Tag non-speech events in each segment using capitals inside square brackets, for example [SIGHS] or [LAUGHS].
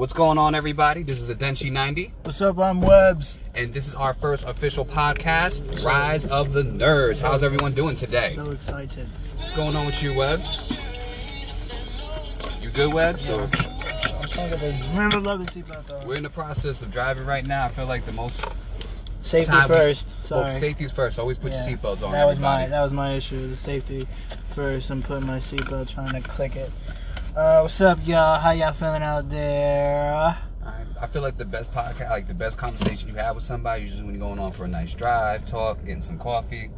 What's going on, everybody? This is Adenchi 90, What's up? I'm Webs. and this is our first official podcast, Rise of the Nerds. How's everyone doing today? So excited. What's going on with you, Webs? You good, Webs? Or- I'm trying to get the remember love the seatbelt. We're in the process of driving right now. I feel like the most Safety time we- first. well, Sorry. safety's first. Always put Yeah. your seatbelts on. That was my that was my issue. The safety first. I'm putting my seatbelt, trying to click it. Uh, what's up, y'all? How y'all feeling out there? I- I feel like the best podcast, like the best conversation you have with somebody, usually when you're going on for a nice drive, talk, getting some coffee.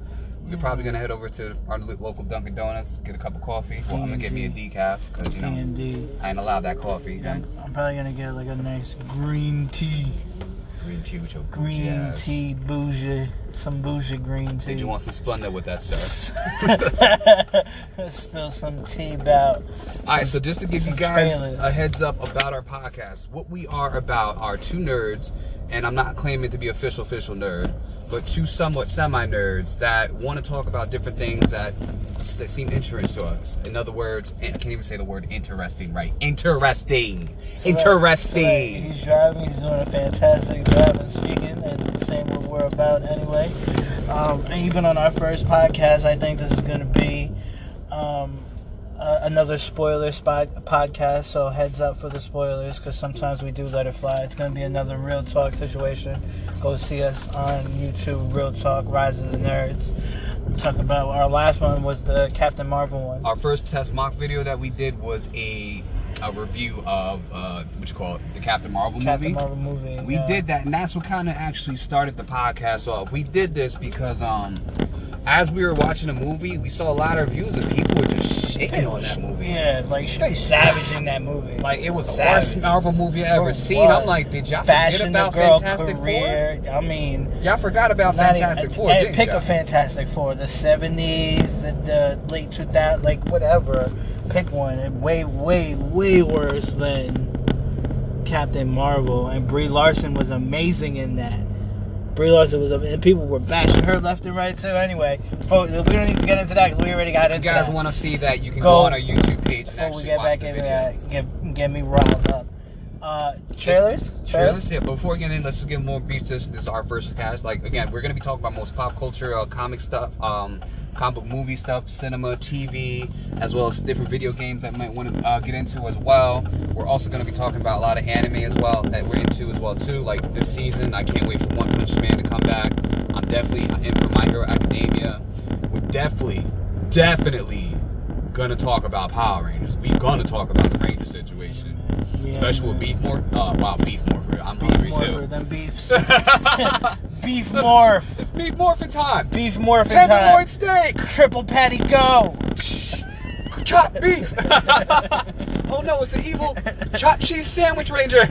We're probably gonna head over to our local Dunkin' Donuts, get a cup of coffee. Well, I'm gonna get me a decaf because you know D&D. I ain't allowed that coffee. Yeah, and I'm probably gonna get like a nice green tea. Green tea with your Green ass. tea, bougie, some bougie green tea. Did you want some Splenda with that, sir? [LAUGHS] Spill some tea about. All right, so just to give you guys trailers. a heads up about our podcast, what we are about are two nerds, and I'm not claiming to be official official nerd, but two somewhat semi nerds that want to talk about different things that, that seem interesting to us. In other words, I can't even say the word interesting right. Interesting, interesting. He's driving. He's doing a fantastic job in speaking and saying what we're about anyway. Um, even on our first podcast, I think this is going to be um, uh, another spoiler spot podcast. So heads up for the spoilers because sometimes we do let it fly. It's to be another real talk situation. Go see us on YouTube, Real Talk, Rise of the Nerds. Talk about our last one was the Captain Marvel one. Our first test mock video that we did was a a review of uh, what you call it, the Captain Marvel Captain movie. Marvel movie. We yeah. did that, and that's what kind of actually started the podcast off. We did this because, um, as we were watching the movie, we saw a lot of reviews and people were just shitting on that movie. Yeah, like straight savage in that movie. Like it was the worst Marvel movie I ever seen. what? I'm like, did y'all Fashion forget about the girl Fantastic career. I mean, Y'all forgot about Fantastic even, Four, pick y'all? a Fantastic Four. The '70s, the, the late 2000s, like whatever. Pick one. It way, way, way worse than Captain Marvel. And Brie Larson was amazing in that. Brie it was, and people were bashing her left and right too. Anyway, folks, we don't need to get into that because we already got If into you guys want to see that, you can Go- go, on our YouTube page Before actually we get back into that, get get me riled up. Uh, trailers? Trailers, yeah. Before we get in, let's just give more brief. This, this is our first cast. Like again, we're gonna be talking about most pop culture, uh, comic stuff, um, comic movie stuff, cinema, TV, as well as different video games that might want to uh, get into as well. We're also gonna be talking about a lot of anime as well that we're into as well too. Like this season, I can't wait for One Punch Man to come back. I'm definitely in for My Hero Academia. We're definitely, definitely gonna talk about Power Rangers. We're gonna talk about the Ranger situation. Yeah, Especially with. Beef Morph. Uh, wow, Beef Morph. I'm Beef hungry morpher, too. them beefs. [LAUGHS] [LAUGHS] beef morph. it's Beef Morphin time. Beef morphin' Tenderloin time. steak. Triple patty go. Chop beef. [LAUGHS] oh no, it's the evil chop cheese sandwich ranger.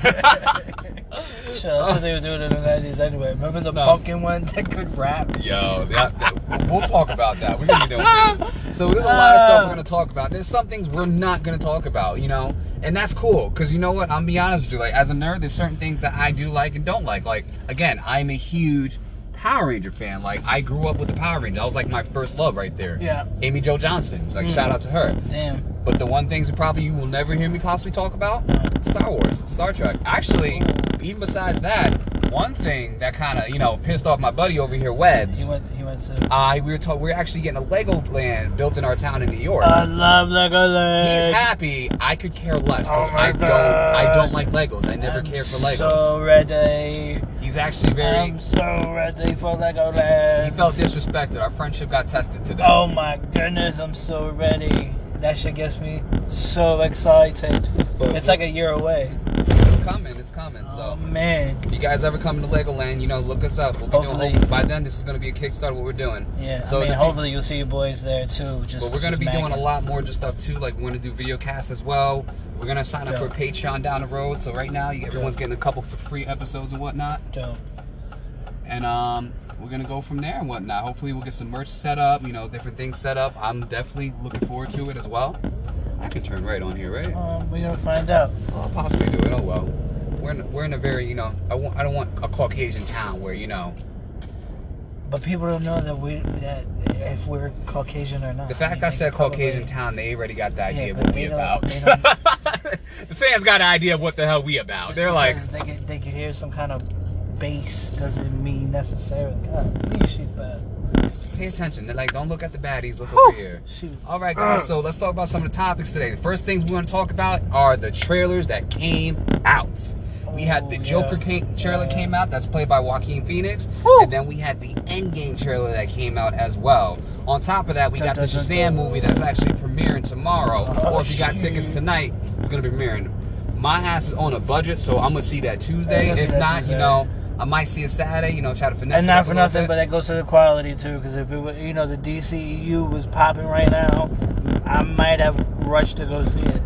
Sure, that's what they were doing in the 90s anyway. Remember the No. pumpkin one [LAUGHS] that could rap? Yo, that, that- we'll talk about that. We're gonna be doing this. So there's a lot of stuff we're gonna talk about. There's some things we're not gonna talk about, you know, and that's cool. Cause you know what? I'm be honest with you. Like as a nerd, there's certain things that I do like and don't like. Like again, I'm a huge Power Ranger fan. Like I grew up with the Power Rangers. That was like my first love right there. Yeah. Amy Jo Johnson. Like Mm. shout out to her. Damn. But the one things that probably you will never hear me possibly talk about, Star Wars, Star Trek. Actually, even besides that, one thing that kind of you know pissed off my buddy over here, He went. He went to. Uh, we were told we are actually getting a Lego land built in our town in New York. I love Legoland. He's happy. I could care less. Oh I don't. I don't like Legos. I never I'm cared for Legos. So ready. He's actually very. I'm so ready for Legoland. he felt disrespected. Our friendship got tested today. Oh my goodness, I'm so ready. That shit gets me so excited. But- It's like a year away. It's coming. It's coming. Oh So. man. If you guys ever come to Legoland, you know, look us up. We'll be Hopefully. doing. By then, this is going to be a Kickstarter. What we're doing. Yeah. So I mean, hopefully you'll see your boys there too. Just. But we're gonna just be doing a lot more just stuff too. Like we're gonna do video casts as well. We're gonna sign up for Dope. Patreon down the road. So right now, you, everyone's Dope. getting a couple for free episodes and whatnot. Dope. And um, we're gonna go from there and whatnot. Hopefully, we'll get some merch set up. You know, different things set up. I'm definitely looking forward to it as well. I can turn right on here, right? Um, we're gonna find out. I'll possibly do it. Oh well. We're in, we're in a very you know I want I don't want a Caucasian town where you know But people don't know that we that if we're Caucasian or not. The fact mean, I said Caucasian town, they already got the idea Yeah, of what we about. [LAUGHS] [LAUGHS] the fans got an idea of what the hell we about. Just They're like, they could, they could hear some kind of bass doesn't mean necessarily. God, please shoot bad. Pay attention. They're like, don't look at the baddies, look Whew. over here. Shoot. All right, guys. So let's talk about some of the topics today. The first things we want to talk about are the trailers that came out. We had the Oh, Joker yeah. came, trailer came out. That's played by Joaquin Phoenix. Whew. And then we had the Endgame trailer that came out as well. On top of that, we got the Shazam movie that's actually premiering tomorrow. Oh, or if you got shit. tickets tonight, it's gonna be premiering. My ass is on a budget, so I'm gonna see that Tuesday. If not, you know, I might see it Saturday. You know, try to finesse. And it not for nothing, but that goes to the quality too. Because if it was, you know, the DCU was popping right now, I might have rushed to go see it.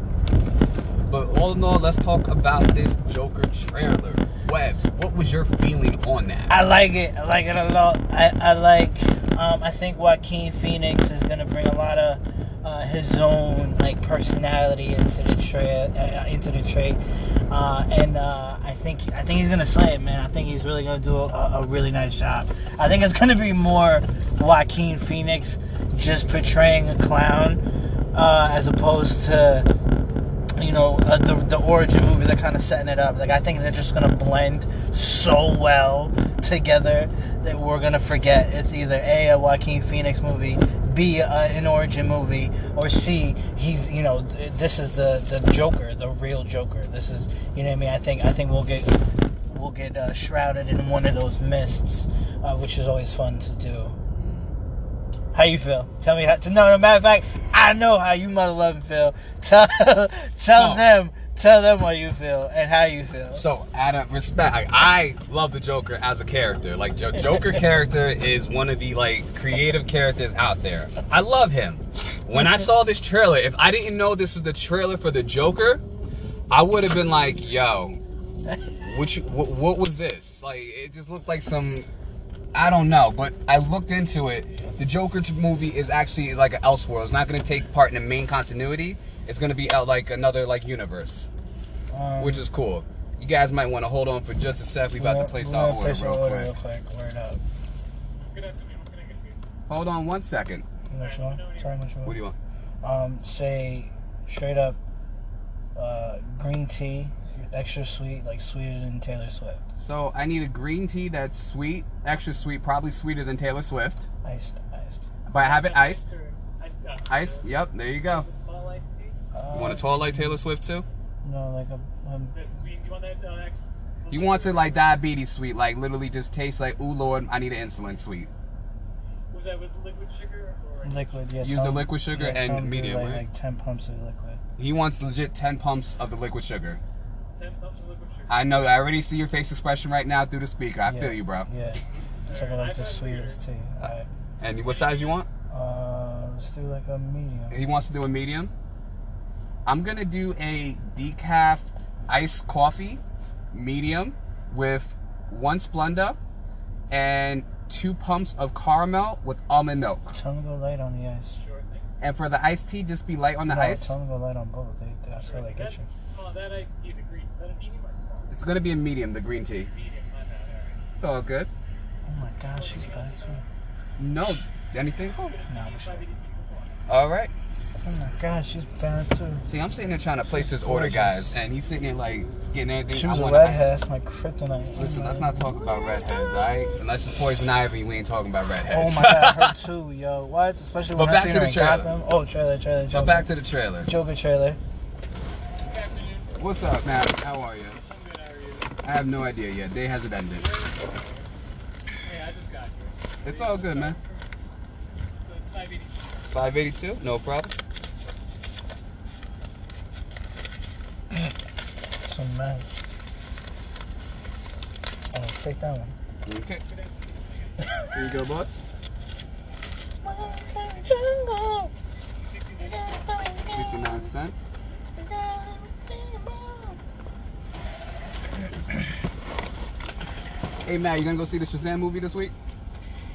But all in all, let's talk about this Joker trailer. Webs, what was your feeling on that? I like it. I like it a lot. I, I like. Um, I think Joaquin Phoenix is gonna bring a lot of uh, his own like personality into the tra- uh, into the trade, uh, and uh, I think I think he's gonna slay it, man. I think he's really gonna do a, a really nice job. I think it's gonna be more Joaquin Phoenix just portraying a clown uh, as opposed to you know, uh, the the origin movie, they're kind of setting it up. Like I think they're just gonna blend so well together that we're gonna forget it's either a a Joaquin Phoenix movie, b uh, an origin movie, or c he's you know th- this is the the Joker, the real Joker. This is you know what I mean. I think I think we'll get we'll get uh, shrouded in one of those mists, uh, which is always fun to do. How you feel? Tell me how. To, no, no matter of fact, I know how you mother loving feel. [LAUGHS] Tell, tell them, tell them how you feel and how you feel. So, out of respect, like, I love the Joker as a character. Like, jo- Joker [LAUGHS] character is one of the like creative characters out there. I love him. When I saw this trailer, if I didn't know this was the trailer for the Joker, I would have been like, "Yo, which what, what was this?" Like, it just looked like some. I don't know, but I looked into it. The Joker movie is actually like an Elseworld. It's not going to take part in the main continuity. It's going to be out like another like universe Um, which is cool. You guys might want to hold on for just a sec. We about to place our order real quick. real quick. Word up. Hold on one second. Which? Sorry, which? What do you want? Um, say straight up, uh, green tea, extra sweet, like sweeter than Taylor Swift. So I need a green tea that's sweet, extra sweet, probably sweeter than Taylor Swift. Iced, iced. But I have it iced. uh, Ice. Yep. There you go. Uh, You want a tall like Taylor Swift too? No, like a. Um, you want that uh He wants it like diabetes sweet, like literally just tastes like, ooh lord, I need an insulin sweet. Was that with liquid sugar or? liquid, yeah. Use the liquid sugar yeah, and tell him do, medium, Like, right? like ten pumps of liquid. He wants legit 10 pumps of the liquid sugar. 10 pumps of liquid sugar. I know. I already see your face expression right now through the speaker. I Yeah. feel you, bro. Yeah. [LAUGHS] Talk like the sweetest tea. Alright. And what size you want? Uh, let's do like a medium. He wants to do a medium. I'm gonna do a decaf iced coffee, medium, with one Splenda and two pumps of caramel with almond milk. Tell him to go light on the ice. Sure thing. And for the iced tea, just be light on the no, ice. tell him to go light on both. They, that's where they get you. Oh, that iced tea, the green. Is that a medium or small? It's gonna be a medium, the green tea. Medium, my bad. Alright. It's all good. Oh my gosh, she's bad. No, anything? No, we should- All right. Oh my gosh, she's bad too. See, I'm sitting here trying to place this order, guys, and he's sitting here like getting everything. She was a wanna- redhead. That's my kryptonite. Listen, let's not talk about redheads, alright? Unless it's poison ivy, we ain't talking about redheads. Oh redheads. my god, her [LAUGHS] too, yo. What? Especially when But I back seen to her the in trailer. Gotham. Oh, trailer, trailer. so Joker. back to the trailer. Joker trailer. What's up, man? How are you? I'm good, how are you? I have no idea yet. Day hasn't ended. Hey, I just got here. It's all good, man. So it's 582. 582, no problem. Some man. Oh, take that one. Okay. Here you go, boss. 59 cents. Hey, Matt, you gonna go see the Shazam movie this week?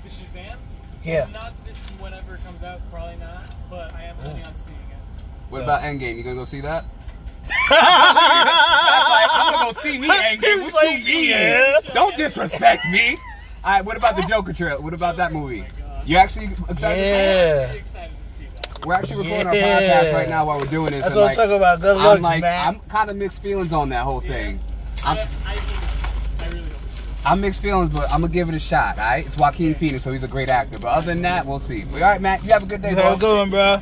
The Shazam? Yeah. Not this whenever it comes out, probably not. But I am planning on seeing it. What about Endgame? You gonna go see that? That's like, I'm gonna go see me [LAUGHS] Endgame. What you mean? Don't disrespect me. All right, what about the Joker trailer? What about that movie? Oh God. You actually excited to see it? Yeah. Excited to see that. we're actually recording Yeah. our podcast right now while we're doing this. That's and what like, I'm talking about. Good I'm looks, like, man. I'm kind of mixed feelings on that whole thing. I, I'm, I, I really don't. I'm mixed feelings, but I'm gonna give it a shot. All right, it's Joaquin Phoenix, so he's a great actor. But other than that, we'll see. All right, Matt, you have a good day, have a good one, bro.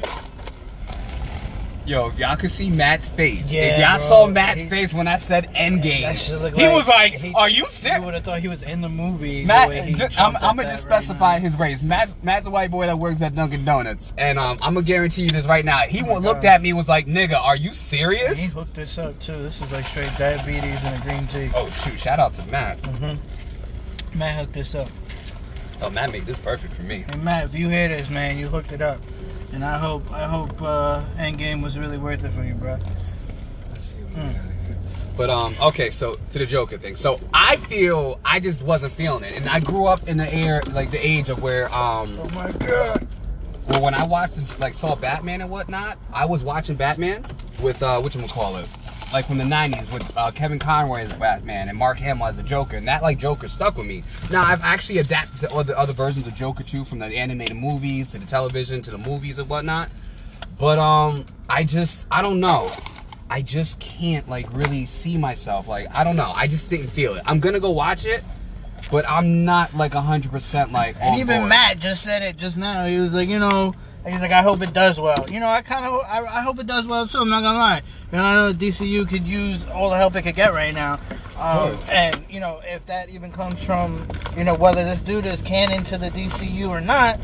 Yo, if y'all could see Matt's face. Yeah, if y'all saw Matt's He- face when I said Endgame, he like- was like, he- "Are you You serious?" would have thought he was in the movie. the Matt, way he ju- I'm, I'm gonna just specify now. his race. Matt's, Matt's a white boy that works at Dunkin' Donuts, and um, I'm gonna guarantee you this right now. He my looked at me and was like, "Nigga, are you serious?" He hooked this up too. This is like straight diabetes and a green tea. Oh shoot! Shout out to Matt. Mm-hmm. Matt hooked this up. Oh, Matt made this perfect for me. Hey Matt, if you hear this, man, you hooked it up, and I hope I hope uh, Endgame was really worth it for you, bro. Let's see what we got here. But um, okay, so to the Joker thing. So I feel I just wasn't feeling it, and I grew up in the air like the age of where um, Oh my god. well, when I watched like saw Batman and whatnot, I was watching Batman with uh, what call it, like from the '90s with uh, Kevin Conroy as Batman and Mark Hamill as the Joker, and that like Joker stuck with me. Now I've actually adapted to other other versions of Joker too, from the animated movies to the television to the movies and whatnot. But um, I just I don't know. I just can't like really see myself. Like I don't know. I just didn't feel it. I'm gonna go watch it, but I'm not like hundred percent like. And even board. Matt just said it just now. He was like, you know, he's like, I hope it does well. You know, I kind of, I, I hope it does well too. I'm not gonna lie. You know, I know the DCU could use all the help it could get right now. Um, and you know, if that even comes from, you know, whether this dude is canon to the DCU or not,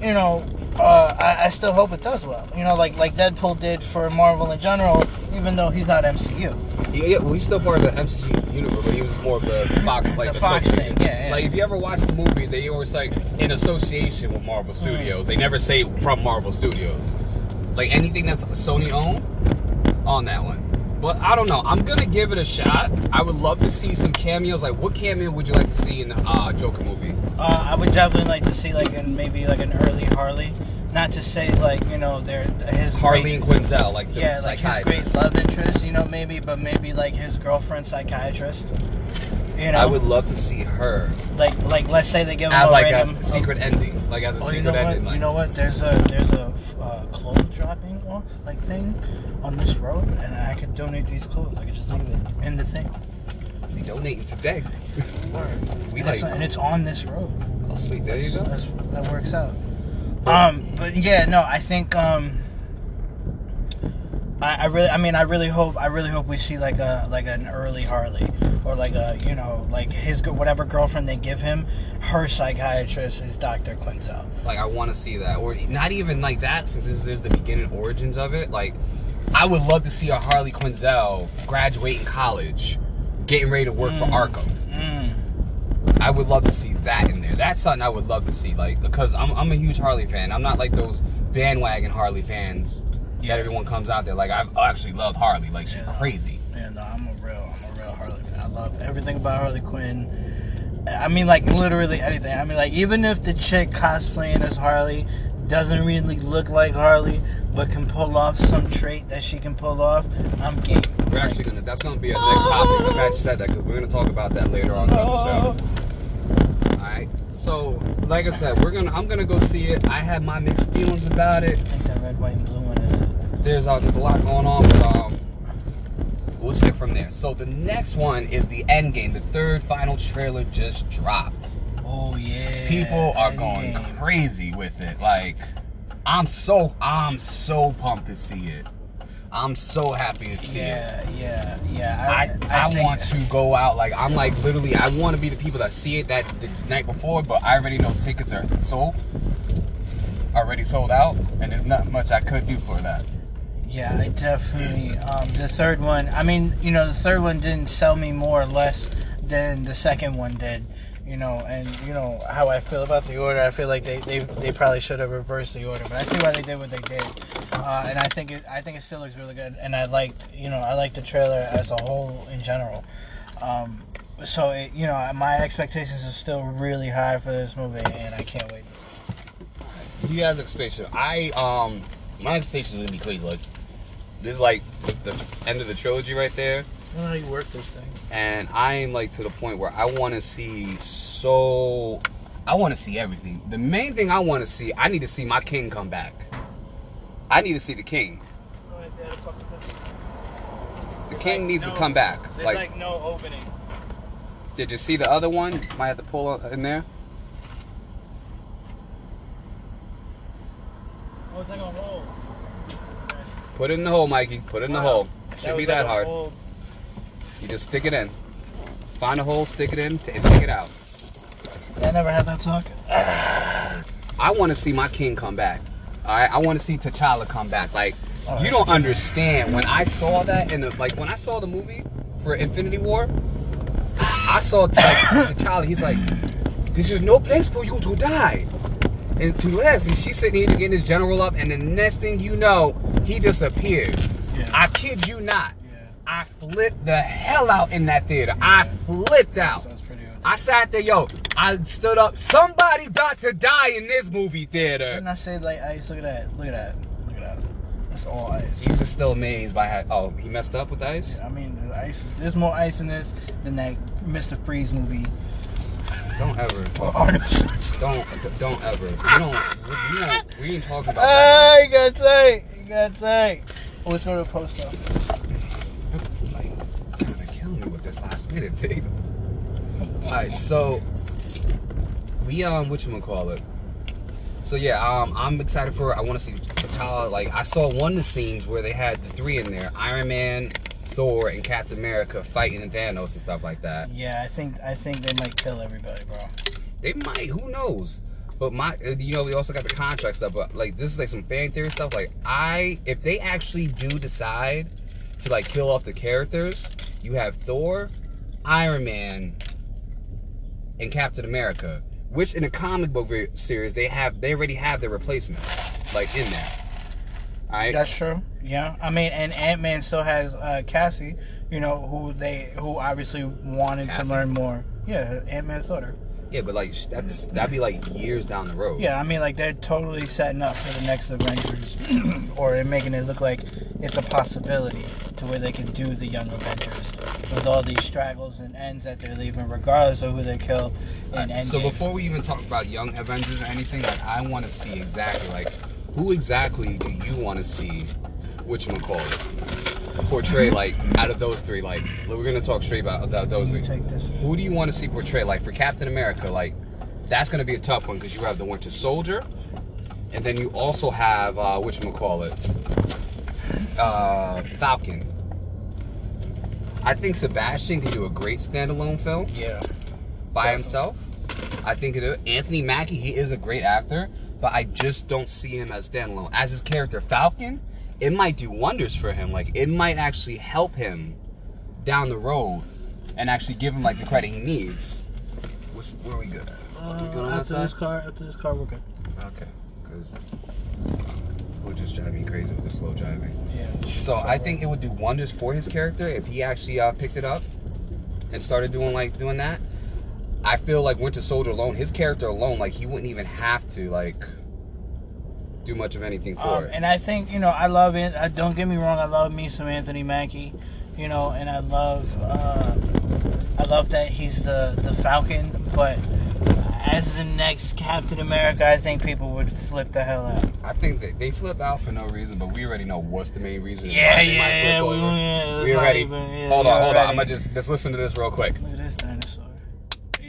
you know, uh, I, I still hope it does well. You know, like like Deadpool did for Marvel in general, even though he's not MCU. Yeah, yeah, well, he's still part of the MCU universe, but he was more of the [LAUGHS] Fox, like The Fox thing, yeah, yeah. Like if you ever watch the movie, they always like in association with Marvel Mm. Studios. They never say from Marvel Studios. Like anything that's Sony owned on that one. But I don't know. I'm gonna give it a shot. I would love to see some cameos. Like, what cameo would you like to see in the uh, Joker movie? Uh, I would definitely like to see like in maybe like an early Harley. Not to say like you know there his Harley and Quinzel, like the yeah like his great love interest, you know maybe, but maybe like his girlfriend psychiatrist. You know, I would love to see her like like let's say they give as a like random a secret ending, like as a Oh, you secret know what? ending. Like, You know what? There's a there's a uh, clothes dropping off like thing on this road, and I could donate these clothes. I could just leave it in the thing. we donating today. [LAUGHS] We and, like, it's, and it's on this road. oh sweet, there you go. That works out. Um, but yeah, no, I think um, I, I really, I mean, I really hope, I really hope we see like a like an early Harley or like a you know like his whatever girlfriend they give him, her psychiatrist is Doctor Quinzel. Like I want to see that, or not even like that, since this is the beginning origins of it. Like, I would love to see a Harley Quinzel graduating college, getting ready to work for Arkham. Mm. I would love to see that in there. That's something I would love to see, like because I'm I'm a huge Harley fan. I'm not like those bandwagon Harley fans Yeah. everyone comes out there. Like I've actually loved Harley, like she's Yeah. crazy. Yeah, no, I'm a real, I'm a real Harley fan. I love everything about Harley Quinn. I mean, like literally anything. I mean, like even if the chick cosplaying as Harley doesn't really look like Harley, but can pull off some trait that she can pull off, I'm game. We're actually gonna. That's gonna be our next topic. I'm glad you said that because we're gonna talk about that later on the show. All right. So, like I said, we're gonna. I'm gonna go see it. I have my mixed feelings about it. I think that red, white, and blue one it. There's uh, there's a lot going on, but um, we'll take it from there. So the next one is the end game. The third final trailer just dropped. Oh yeah. People are going Endgame. crazy with it. Like, I'm so I'm so pumped to see it. I'm so happy to see it. Yeah, yeah, yeah. I, I, think- want to go out like I'm like literally I want to be the people that see it that the night before, but I already know tickets are sold, already sold out, and there's not much I could do for that. Yeah, I definitely. Um, the third one. I mean, you know, the third one didn't sell me more or less than the second one did. You know, and you know how I feel about the order. I feel like they, they, they probably should have reversed the order, but I see why they did what they did. Uh, and I think it I think it still looks really good. And I liked you know I liked the trailer as a whole in general. Um, so it, you know my expectations are still really high for this movie, and I can't wait. To see. You guys expectation? I um my expectations are gonna be crazy. Like this is like the, end of the trilogy right there. I don't know how you work this thing. and I am like to the point where I want to see so I want to see everything. The main thing I want to see, I need to see my king come back. I need to see the king. Oh, fucking- The There's king like needs to come back. There's Like, like, no opening. did you see the other one? Might have to pull in there. Oh, it's like. Put it in the hole, Mikey. Put it in the Wow. hole. Should be that like hard. You just stick it in. Find a hole, stick it in, and take it out. I never had that talk. [SIGHS] I want to see my king come back. All right, I want to see T'Challa come back. Like, Oh, you don't understand. When I saw that in the like when I saw the movie for Infinity War, I saw like [COUGHS] T'Challa. He's like, "This is no place for you to die." And to Leslie, she's sitting here getting his general up, and the next thing you know, he disappears. Yeah. I kid you not. Yeah. I flipped the hell out in that theater. I flipped out. Sounds pretty good. I sat there, yo. I stood up. Somebody about to die in this movie theater. Didn't I said, like ice? Look at that. Look at that. Look at that. That's all ice. He's just still amazed by how. Oh, he messed up with ice. I mean, the ice. Is, there's more ice in this than that Mr. Freeze movie. Don't ever. Or Talk, Arnold don't don't ever. We don't. We, we don't. We ain't talking about Ah, that. you gotta say. You gotta say. Let's go to the post office. Like, kind of killing me with this last minute thing. All right, so we um, what you call it? So yeah, um, I'm excited for. I want to see T'Challa. Like I saw one of the scenes where they had the three in there: Iron Man, Thor, and Captain America fighting Thanos and stuff like that. Yeah, I think I think they might kill everybody, bro. They might. Who knows? But my, uh, you know, we also got the contract stuff. But like, this is like some fan theory stuff. Like, I, if they actually do decide to like kill off the characters, you have Thor, Iron Man, and Captain America. Which in a comic book series they have, they already have their replacements like in there. Right. That's true. Yeah, I mean, and Ant Man still has uh, Cassie. You know, who they who obviously wanted Cassie? to learn more. Yeah, Ant Man's daughter. yeah, but like that's that'd be like years down the road. Yeah, I mean, like they're totally setting up for the next Avengers, [CLEARS THROAT] or they're making it look like it's a possibility to where they can do the Young Avengers with all these straggles and ends that they're leaving, regardless of who they kill in Endgame. So before we even talk about Young Avengers or anything, like I want to see exactly like who exactly do you want to see, which one call it, portray like out of those three? Like we're gonna talk straight about about those three. take this. Who do you want to see portray? Like for Captain America, like that's gonna be a tough one because you have the Winter Soldier, and then you also have uh, which one call it, uh, Falcon. I think Sebastian can do a great standalone film Yeah. by himself. I think it. Anthony Mackie, he is a great actor, but I just don't see him as standalone. As his character Falcon, it might do wonders for him. Like it might actually help him down the road and actually give him like the credit he needs. What's, where are we good? Are we good Uh, after this car, after this car, we're good. Okay, because we're just driving crazy with the slow driving. Yeah. So I think it would do wonders for his character if he actually uh, picked it up and started doing like doing that. I feel like Winter Soldier alone, his character alone, like he wouldn't even have to like do much of anything for Um, it. and I think you know I love it. I, don't get me wrong. I love me some Anthony Mackie, you know, and I love uh, I love that he's the the Falcon. But as the next Captain America, I think people would flip the hell out. I think that they flip out for no reason, but we already know what's the main reason. Yeah, they might yeah, we- yeah, we already. even- yeah, hold on, hold on. I'm gonna just just listen to this real quick. Look at this dinosaur.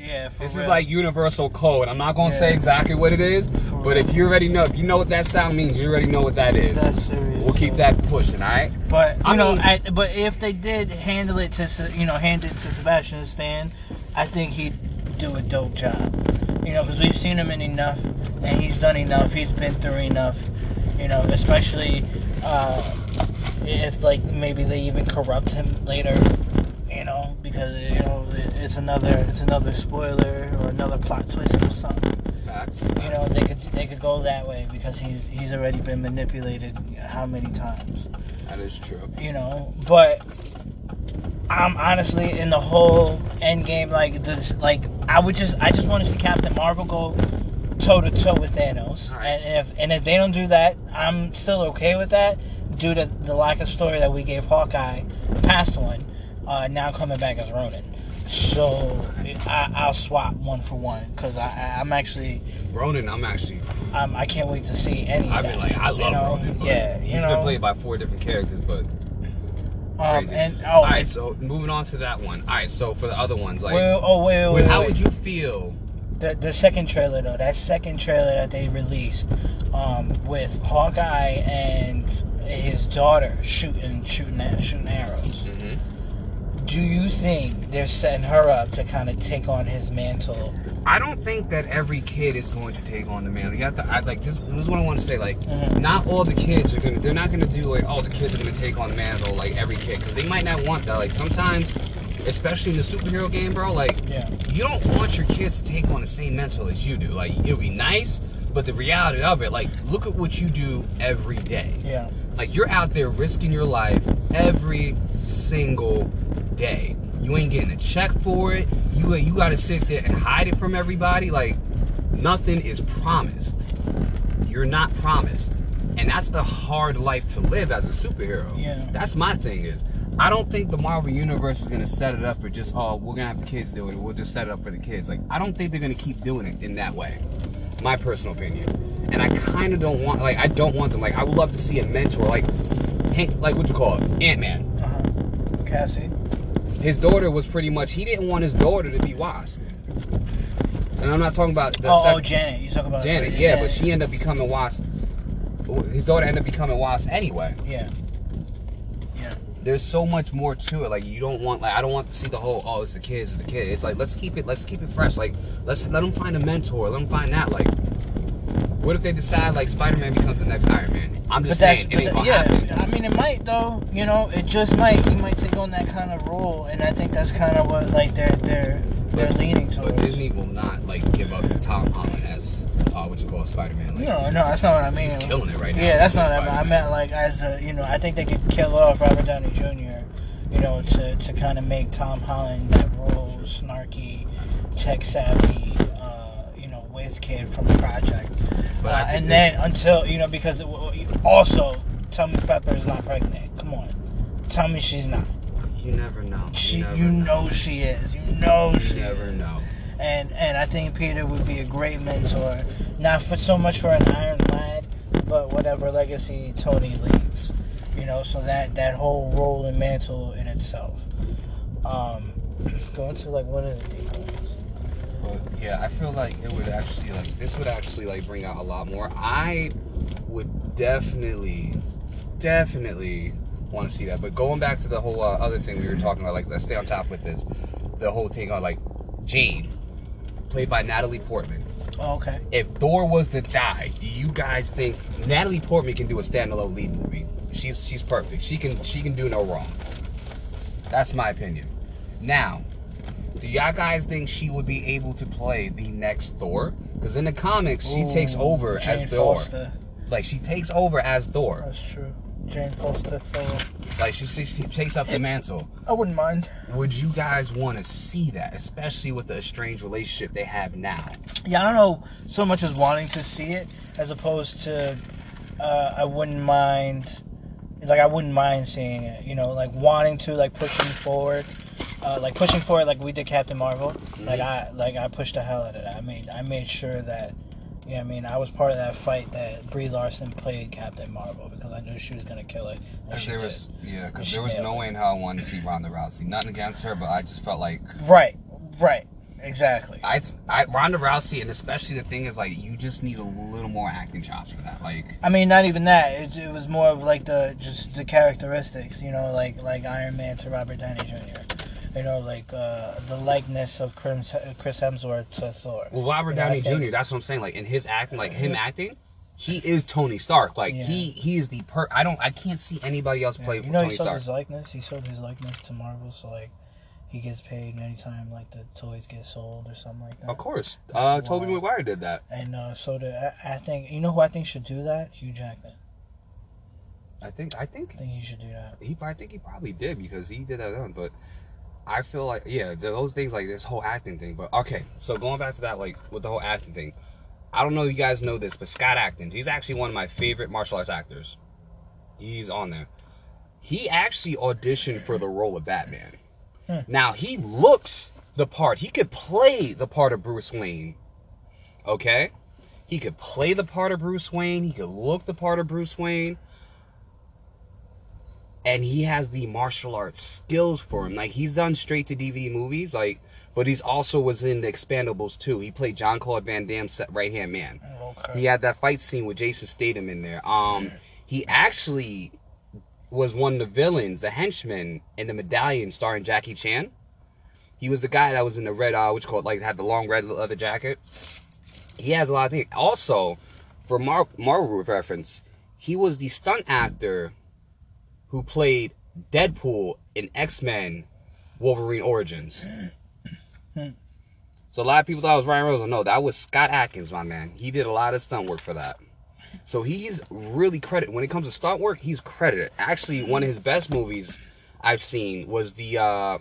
Yeah, This real. is like universal code. I'm not gonna Yeah. say exactly what it is, For but if you already know, if you know what that sound means, you already know what that is. That's serious. We'll keep that pushing, all right? But you I know, mean- I, but if they did handle it to you know hand it to Sebastian Stan, I think he'd do a dope job. You know, because we've seen him in enough, and he's done enough. He's been through enough. You know, especially uh, if like maybe they even corrupt him later. Know, because you know it- it's another it's another spoiler or another plot twist or something. Facts. You know, they could they could go that way because he's he's already been manipulated how many times that is true. you know. But I'm honestly in the whole end game like this. Like I would just I just want to see Captain Marvel go toe to toe with Thanos, Alright. and if and if they don't do that, I'm still okay with that due to the lack of story that we gave Hawkeye, the past one. Uh, now coming back as Ronan. So I, I'll swap one for one because I, I'm actually Ronan, I'm actually. I'm, I can't wait to see any. I mean, like, I love you know? Ronan. But Yeah, you he's know. been played by four different characters, but um, and oh, All right, so moving on to that one. All right, so for the other ones, like, well, oh wait, wait, wait, how would you feel? the the second trailer though? That second trailer that they released um, with Hawkeye and his daughter shooting shooting shooting arrows. hmm Do you think they're setting her up to kind of take on his mantle? I don't think that every kid is going to take on the mantle. You have to, I, like, this, this is what I want to say. Like, Mhm. not all the kids are gonna. They're not gonna do like, oh, the kids are gonna take on the mantle like every kid, because they might not want that. Like sometimes, especially in the superhero game, bro. Like, Yeah. you don't want your kids to take on the same mantle as you do. Like, it'll be nice, but the reality of it, like, look at what you do every day. Yeah. Like you're out there risking your life every single day. You ain't getting a check for it. You you got to sit there and hide it from everybody. Like nothing is promised. You're not promised, and that's a hard life to live as a superhero. Yeah. That's my thing is. I don't think the Marvel universe is gonna set it up for just oh we're gonna have the kids do it. We'll just set it up for the kids. Like I don't think they're gonna keep doing it in that way. My personal opinion. And I kind of don't want like I don't want them like I would love to see a mentor like Hank like what you call it Ant Man. Uh huh. Cassie. His daughter was pretty much he didn't want his daughter to be Wasp. And I'm not talking about the Oh, oh, Janet. You talk about Janet, yeah, but she ended up becoming Wasp. His daughter ended up becoming Wasp anyway. Yeah. Yeah. there's so much more to it. Like you don't want like I don't want to see the whole oh it's the kids, it's the kid. It's like let's keep it let's keep it fresh. Like let's let them find a mentor. Let them find that. Like what if they decide like Spider-Man becomes the next Iron Man? I'm just saying but it ain't gonna yeah. happen. I mean, it might though. You know, it just might. He might take on that kind of role, and I think that's kind of what like they're they're they're leaning towards. But. Disney will not like give up Tom Holland as uh, what you call Spider-Man. Like No, no, that's not what I mean. he's killing it right now. Yeah, that's not. Spider-Man. I meant like as a, you know, I think they could kill off Robert Downey Jr. You know, to to kind of make Tom Holland that role, snarky, tech savvy, uh, you know, whiz kid from the project. But Uh, and then until you know, because it, also, tell me Pepper is not pregnant. Come on, tell me she's not. you never know. She, you, never you know she is. You know You she never is. know. And and I think Peter would be a great mentor, not for so much for an Iron Lad, but whatever legacy Tony leaves. You know, so that that whole role and mantle in itself. Um, [CLEARS THROAT] going to like one of the. But yeah, I feel like it would actually like this would actually like bring out a lot more. I would definitely, definitely want to see that. But going back to the whole uh, other thing we were talking about, like let's stay on top with this. The whole thing on like Jane, played by Natalie Portman. Oh, okay. If Thor was to die, do you guys think Natalie Portman can do a standalone lead movie? She's she's perfect. She can she can do no wrong. That's my opinion. Now, do y'all guys think she would be able to play the next Thor? Because in the comics, she takes over Jane as Thor. Foster. Like she takes over as Thor. That's true. Jane Foster Thor. Like she, she, she takes up the mantle. I wouldn't mind. Would you guys want to see that, especially with the estranged relationship they have now? Yeah, I don't know so much as wanting to see it as opposed to uh, I wouldn't mind like I wouldn't mind seeing it, you know, like wanting to like pushing forward. Uh, like pushing for it, like we did Captain Marvel. Like I like I pushed the hell out of that. I made I made sure that yeah, I mean I was part of that fight that Brie Larson played Captain Marvel because I knew she was gonna kill it. Because there did. was yeah, because there was no it. way in hell I wanted to see Ronda Rousey. Nothing against her, but I just felt like Right, right, exactly. I, I Ronda Rousey, and especially the thing is like you just need a little more acting chops for that. Like I mean, not even that. It, it was more of like the just the characteristics, you know, like like Iron Man to Robert Downey Jr. You know, like uh, the likeness of Chris, Hemsworth to Thor. well, Robert Downey think- Jr. That's what I'm saying. Like in his acting, like him acting, he is Tony Stark. Like Yeah. he he is the per. I don't I can't see anybody else Yeah, play you know, Tony he sold Stark. his likeness. He sold his likeness to Marvel, so like he gets paid anytime like the toys get sold or something like that. Of course, uh, Tobey Wow. Maguire did that. And uh, so did I, I think you know who I think should do that? Hugh Jackman. I think I think I think he should do that. he I think he probably did because he did that then. But I feel like yeah, those things like this whole acting thing. But okay, so going back to that like with the whole acting thing, I don't know if you guys know this, but Scott Adkins, he's actually one of my favorite martial arts actors. He's on there. He actually auditioned for the role of Batman. Hmm. Now he looks the part. He could play the part of Bruce Wayne. Okay? He could play the part of Bruce Wayne. He could look the part of Bruce Wayne. And he has the martial arts skills for him. Like he's done straight to DVD movies, like, but he's also was in the Expendables too. He played Jean-Claude Van Damme's right hand man. Okay. He had that fight scene with Jason Statham in there. Um, he actually was one of the villains, the henchman in the Medallion, starring Jackie Chan. He was the guy that was in the red, uh, which called like had the long red leather jacket. He has a lot of things. Also, for Mar- Marvel reference, he was the stunt actor who played Deadpool in X Men Wolverine Origins. So a lot of people thought it was Ryan Reynolds. No, that was Scott Adkins, my man. He did a lot of stunt work for that. So he's really credited. When it comes to stunt work, he's credited. Actually, one of his best movies I've seen was the uh,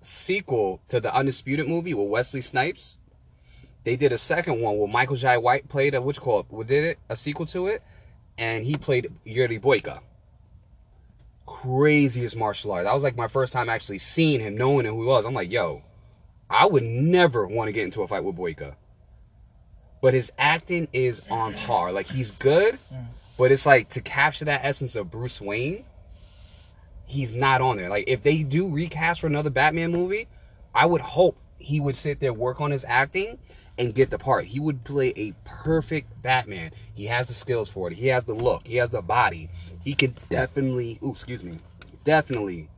sequel to the Undisputed movie with Wesley Snipes. They did a second one where Michael Jai White played a which called did it a sequel to it, and he played Yuri Boyka. Craziest martial art. That was like my first time actually seeing him, knowing who he was. I'm like, yo, I would never want to get into a fight with Boyka. But his acting is on par. Like he's good, but it's like to capture that essence of Bruce Wayne, he's not on there. Like if they do recast for another Batman movie, I would hope he would sit there work on his acting and get the part. He would play a perfect Batman. He has the skills for it. He has the look. He has the body. He could definitely, ooh, excuse me, definitely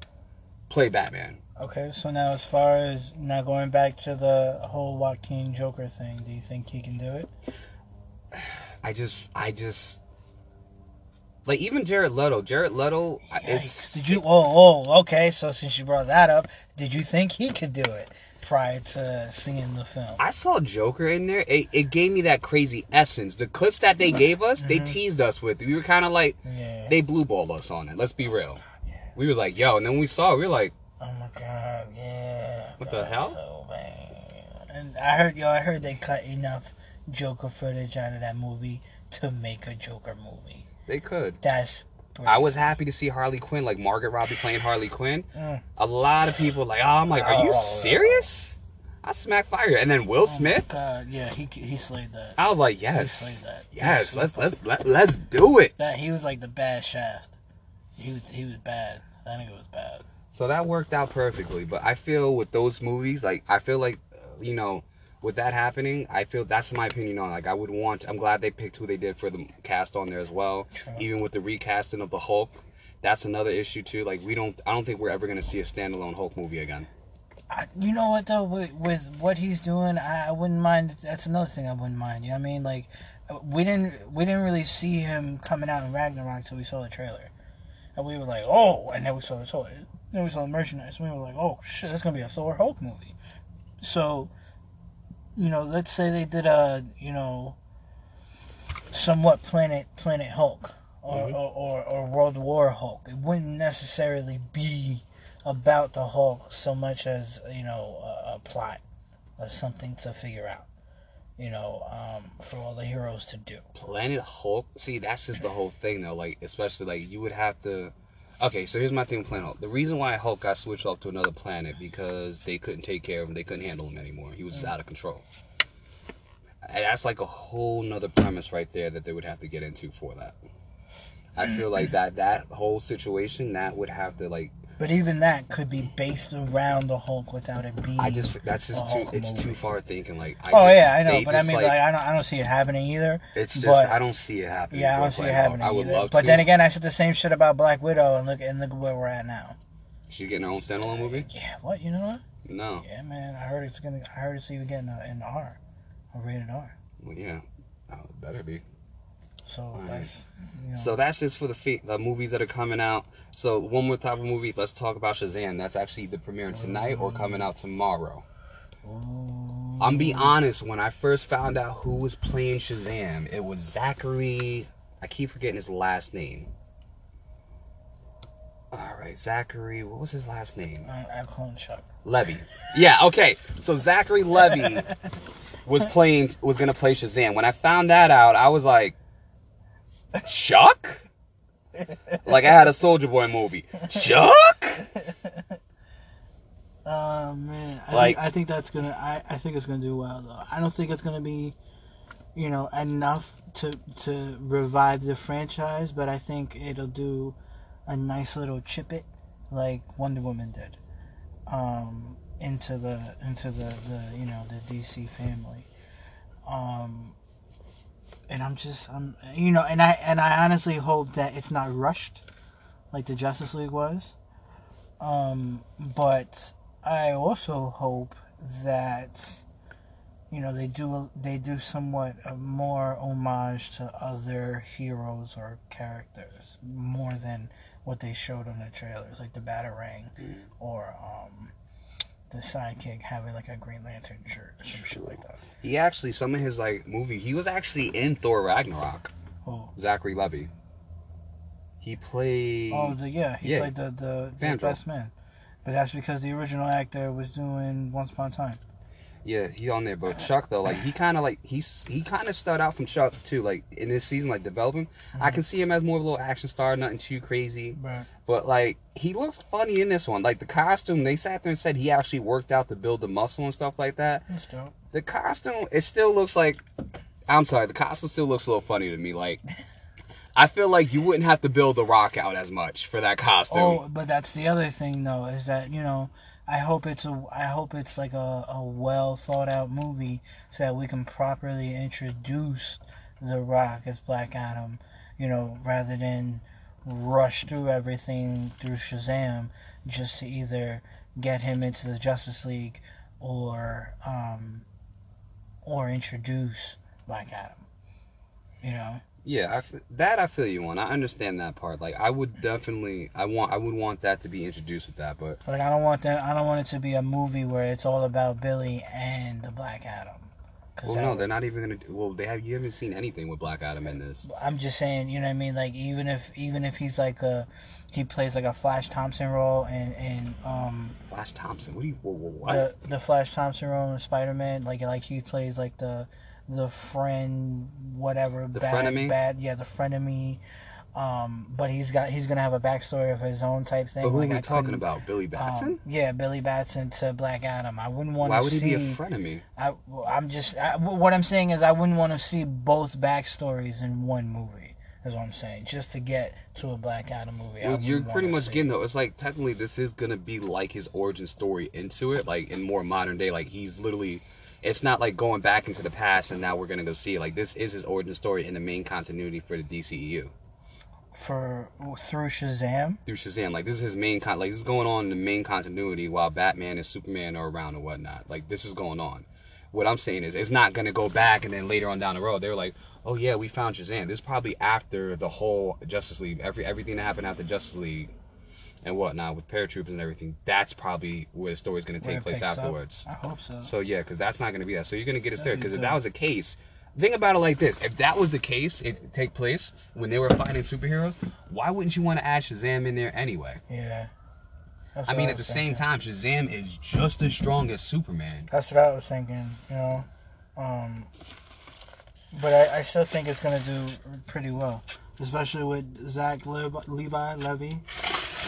play Batman. Okay, so now as far as now going back to the whole Joaquin Joker thing, do you think he can do it? [SIGHS] I just, I just, like even Jared Leto. Jared Leto, Yikes. it's Did you? Oh, oh, okay. So since you brought that up, did you think he could do it prior to seeing the film? I saw Joker in there. It, it gave me that crazy essence. The clips that they gave us, they mm-hmm. teased us with. We were kind of like, Yeah. they blue balled us on it. Let's be real. We was like, yo, and then when we saw, it, we were like, Oh my god, yeah. What the hell? So bad. And I heard, yo, I heard they cut enough Joker footage out of that movie to make a Joker movie. they could. That's. I was happy to see Harley Quinn, like Margaret Robbie playing Harley Quinn. Mm. A lot of people like, oh, I'm like, are you Oh. serious? I smack fire. And then Will Smith, God, yeah, he he slayed that. I was like, He yes, slayed that. Yes, let's let's let, let's do it. That he was like the bad Shaft. He was he was bad. That nigga was bad. So that worked out perfectly. But I feel with those movies, like I feel like, you know, with that happening, I feel that's my opinion on. Like I would want. I'm glad they picked who they did for the cast on there as well. True. Even with the recasting of the Hulk, that's another issue too. Like we don't. I don't think we're ever gonna see a standalone Hulk movie again. I, you know what though, with, with what he's doing, I, I wouldn't mind. That's another thing I wouldn't mind. You know what I mean? Like, uh, we didn't we didn't really see him coming out in Ragnarok until we saw the trailer, and we were like, oh, and then we saw the toy, then we saw the merchandise, and we were like, oh shit, that's gonna be a Thor Hulk movie. So, you know, let's say they did a you know, somewhat Planet Planet Hulk. Or, Mhm. or, or, or World War Hulk. It wouldn't necessarily be about the Hulk so much as you know a, a plot or something to figure out. You know, um, for all the heroes to do. Planet Hulk. See, that's just the whole thing though. Like especially like you would have to. Okay, so here's my thing with Planet Hulk. The reason why Hulk got switched off to another planet because they couldn't take care of him. They couldn't handle him anymore. He was just out of control. And that's like a whole nother premise right there that they would have to get into for that. I feel like [CLEARS THROAT] that that whole situation that would have to like But even that could be based around the Hulk without it being. I just that's just too Hulk it's movie. too far thinking like I Oh just- yeah, I know, but I mean, like, I don't, I don't see it happening either. it's just but- I don't see it happening. Yeah, I don't see it happening I would either. love but to. then again, I said the same shit about Black Widow, and look and look where we're at now. she's getting her own standalone movie. Yeah, what you know what? No, Yeah, man, I heard it's gonna. I heard it's even getting an R, a rated R. well, yeah, oh, better be. So Alright. that's. You know, So that's just for the fe- the movies that are coming out. So one more type of movie. Let's talk about Shazam. That's actually the premiere tonight or coming out tomorrow. Ooh. I'm be honest. When I first found out who was playing Shazam, it was Zachary. I keep forgetting his last name. All right, Zachary. What was his last name? I, I clone Chuck. Levi. Yeah, okay. So Zachary Levi [LAUGHS] was playing was gonna play Shazam. When I found that out, I was like, Chuck? Like I had a Soldier Boy movie. Chuck? Uh [LAUGHS] man, I, Like- think, I think that's gonna. I, I think it's gonna do well though. I don't think it's gonna be, you know, enough to to revive the franchise, but I think it'll do a nice little chip it like Wonder Woman did, um, into the into the the you know the DC family, um, and I'm just I'm you know and I and I honestly hope that it's not rushed, like the Justice League was. Um, but I also hope that you know they do they do somewhat more homage to other heroes or characters more than what they showed on the trailers, like the Batarang or um, the sidekick having like a Green Lantern shirt or some shit like that. He actually, some of his like movie, he was actually in Thor Ragnarok. Oh, Zachary Levi. He played. oh, the yeah, he Yeah. played the the, the best man, but that's because the original actor was doing Once Upon a Time. Yeah, he on there. But Chuck though, like he kind of like he's he kind of stood out from Chuck too. Like in this season, like developing, I mm-hmm. can see him as more of a little action star, nothing too crazy. Right. But like he looks funny in this one. Like the costume, they sat there and said he actually worked out to build the muscle and stuff like that. That's dope. The costume, it still looks like. I'm sorry, the costume still looks a little funny to me. Like. I feel like you wouldn't have to build the rock out as much for that costume. Oh, but that's the other thing though, is that you know, I hope it's a, I hope it's like a, a well thought out movie so that we can properly introduce The Rock as Black Adam, you know, rather than rush through everything through Shazam just to either get him into the Justice League or um or introduce Black Adam. You know. Yeah, I f- that I feel you on. I understand that part. Like, I would definitely, I want, I would want that to be introduced with that. But Like I don't want that. I don't want it to be a movie where it's all about Billy and the Black Adam. 'Cause well, that no, would- they're not even gonna. do Well, they have. You haven't seen anything with Black Adam in this. I'm just saying, you know what I mean? Like even if even if he's like a, he plays like a Flash Thompson role and and um Flash Thompson. What do you? Whoa, whoa, what? the the Flash Thompson role in Spider Man, like like he plays like the the friend whatever The bad frenemy? bad yeah the frenemy. Um, but he's got he's gonna have a backstory of his own type thing. but who like are we I talking about? Billy Batson. Um, yeah, Billy Batson to Black Adam. I wouldn't want Why would he see. be a frenemy? I, I'm just I, what I'm saying is I wouldn't want to see both backstories in one movie. Is what I'm saying. Just to get to a Black Adam movie. Well, you're pretty much see. getting though. It's like technically this is gonna be like his origin story into it, like in more modern day. Like he's literally, it's not like going back into the past and now we're gonna go see. Like this is his origin story in the main continuity for the DCEU for through Shazam. through Shazam. Like this is his main con. Like this is going on in the main continuity while Batman and Superman are around and whatnot. Like this is going on. What I'm saying is, it's not gonna go back and then later on down the road they're like, oh yeah, we found Shazam. This is probably after the whole Justice League, every everything that happened after Justice League and whatnot with paratroopers and everything. That's probably where the story's gonna take place picks up. afterwards. I hope so. So yeah, because that's not gonna be that. So you're gonna get us there. Because if that was the case, think about it like this: if that was the case, it take place when they were fighting superheroes. Why wouldn't you want to add Shazam in there anyway? yeah. I mean, at the was same thinking. time, Shazam is just as strong as Superman. That's what I was thinking. You know. Um. But I, I still think it's gonna do pretty well, especially with Zach Levi, Levi Levy.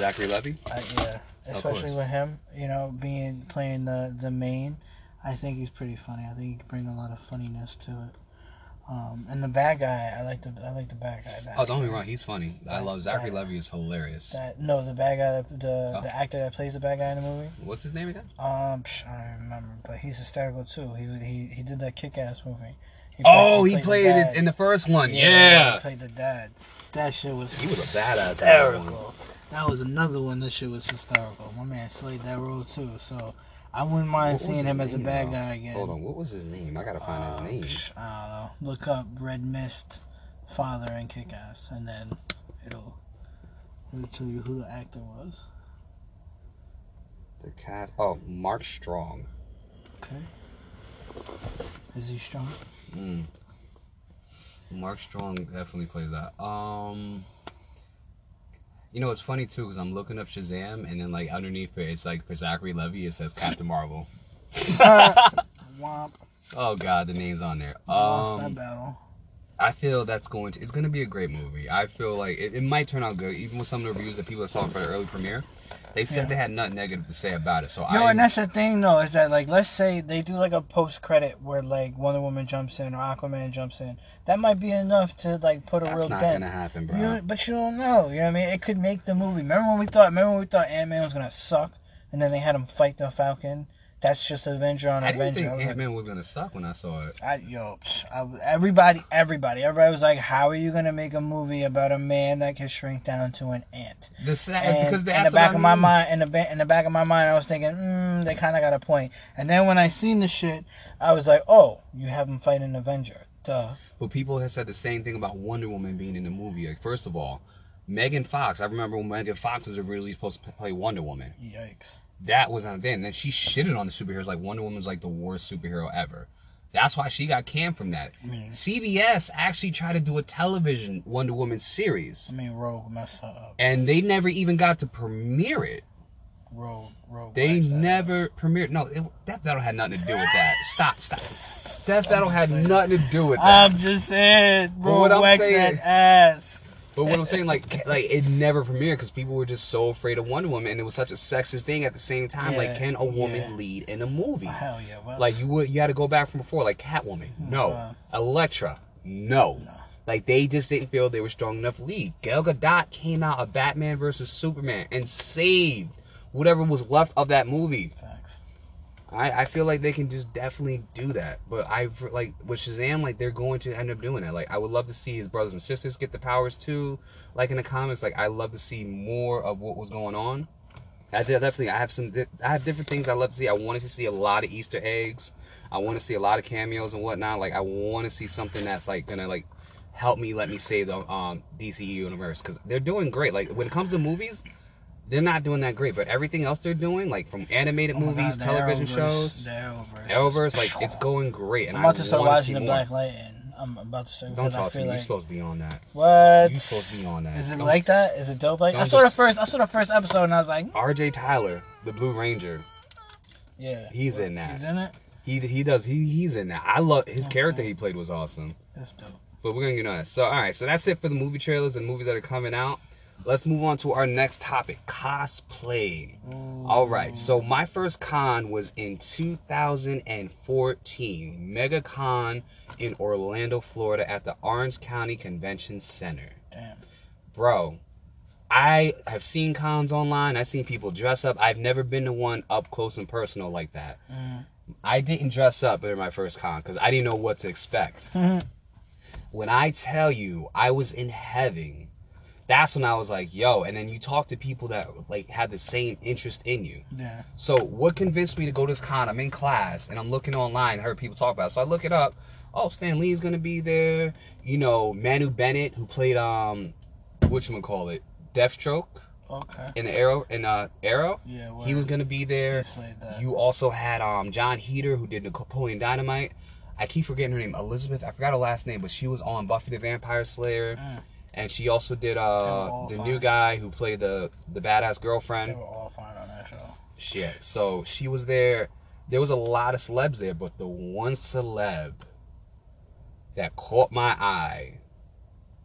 Zachary Levi. Uh, yeah, especially with him, you know, being playing the the main. I think he's pretty funny. I think he can bring a lot of funniness to it. Um, and the bad guy, I like the I like the bad guy. That, Oh, don't get me wrong, he's funny. I love Zachary that- Levy. is hilarious. That no, the bad guy, that, the Oh. the actor that plays the bad guy in the movie. What's his name again? Um, psh, I don't remember, but he's hysterical too. He he he did that kick ass movie. He Oh, he the played it in the first one. he Yeah. played the dad. That shit was He was a badass that hysterical. That was another one. That shit was hysterical. My man slayed that role too. So I wouldn't mind What seeing him as a bad though? guy again. Hold on, what was his name? I gotta find Uh, his name. psh, I don't know. Look up Red Mist, father and kick ass, and then it'll it'll tell you who the actor was. The cast. Oh, Mark Strong. Okay. Is he strong? Mm. Mark Strong definitely plays that. Um, you know it's funny too because I'm looking up Shazam and then like underneath it it's like for Zachary Levi it says Captain Marvel. [LAUGHS] Womp. Oh God, the name's on there. Lost that Um, battle. I feel that's going to. It's going to be a great movie. I feel like it, it might turn out good, even with some of the reviews that people saw for the early premiere. They said Yeah. they had nothing negative to say about it. So Yo, I and that's the thing though, is that like let's say they do like a post credit where like Wonder Woman jumps in or Aquaman jumps in. That might be enough to like put a that's real not dent. gonna happen, bro. You know, but you don't know. You know what I mean? It could make the movie. Remember when we thought? Remember when we thought Ant Man was gonna suck, and then they had him fight the Falcon. That's just Avenger on I didn't Avenger. think I was Ant like, Man was gonna suck when I saw it. I, yo, psh, I, everybody, everybody, everybody was like, "How are you gonna make a movie about a man that can shrink down to an ant?" The sad, And because in the back of my mind, in the ba- in the back of my mind, I was thinking, mm, they kind of got a point. And then when I seen the shit, I was like, "Oh, you have him fight an Avenger." Duh. But people have said the same thing about Wonder Woman being in the movie. Like, first of all, Megan Fox. I remember when Megan Fox was originally supposed to play Wonder Woman. Yikes. That was on then. And then she shitted on the superheroes like Wonder Woman's like the worst superhero ever. That's why she got canned from that. I mean, CBS actually tried to do a television Wonder Woman series, I mean, Rogue messed her up. and they never even got to premiere it. Rogue, Rogue. They waxed that never premiered. No, it, Death Battle had nothing to do with that. [LAUGHS] Stop, stop. Death Battle had nothing to do with that. I'm just saying, bro. what I'm saying- that ass. But what I'm saying, like, like it never premiered because people were just so afraid of Wonder Woman, and it was such a sexist thing at the same time. like, can a woman yeah. lead in a movie? Hell yeah. What? Like you would, you had to go back from before, like Catwoman, mm-hmm. no. wow. Elektra, no. Like they just didn't feel they were strong enough to lead. Gal Gadot came out of Batman versus Superman and saved whatever was left of that movie. I, I feel like they can just definitely do that. But I like with Shazam, like they're going to end up doing that. Like I would love to see his brothers and sisters get the powers too. Like in the comics, like I love to see more of what was going on. I definitely. I have some. I have different things I love to see. I wanted to see a lot of Easter eggs. I want to see a lot of cameos and whatnot. Like I want to see something that's like gonna like help me let me save the um DCE universe because they're doing great. Like when it comes to movies, they're not doing that great. But everything else they're doing, like from animated Oh movies, God, television Arrowverse- shows, Arrowverse. Arrowverse, like it's going great. And I'm about I to start watching the more. Black Lightning. I'm about to start. Don't talk to me. You're supposed to be on that. What? You're supposed to be on that. Is it Don't- like that? Is it dope like? I saw just- the first. I saw the first episode and I was like, hmm. R.J. Cyler, the Blue Ranger. yeah. He's in that. He's in it. He he does he he's in that. I love his That's character dope. he played was awesome. That's dope. But we're gonna get on that. So all right, so that's it for the movie trailers and movies that are coming out. Let's move on to our next topic: cosplay. All right, so my first con was in 2014, MegaCon in Orlando, Florida, at the Orange County Convention Center. Damn. Bro, I have seen cons online. I've seen people dress up. I've never been to one up close and personal like that. Mm. I didn't dress up during my first con because I didn't know what to expect. Mhm. when I tell you I was in heaven, that's when I was like, yo. And then you talk to people that like have the same interest in you. Yeah. So what convinced me to go to this con? I'm in class and I'm looking online. I heard people talk about it. So I look it up. Oh, Stan Lee's gonna be there. You know, Manu Bennett, who played um call it? Deathstroke Okay. in the Arrow in uh Arrow. Yeah. He was gonna be there. You also had um Jon Heder who did Napoleon Dynamite. I keep forgetting her name, Elizabeth. I forgot her last name, but she was on Buffy the Vampire Slayer, Mm. And she also did uh the fine. new guy who played the the badass girlfriend. They were all fine on that show. Shit. So she was there. There was a lot of celebs there, but the one celeb that caught my eye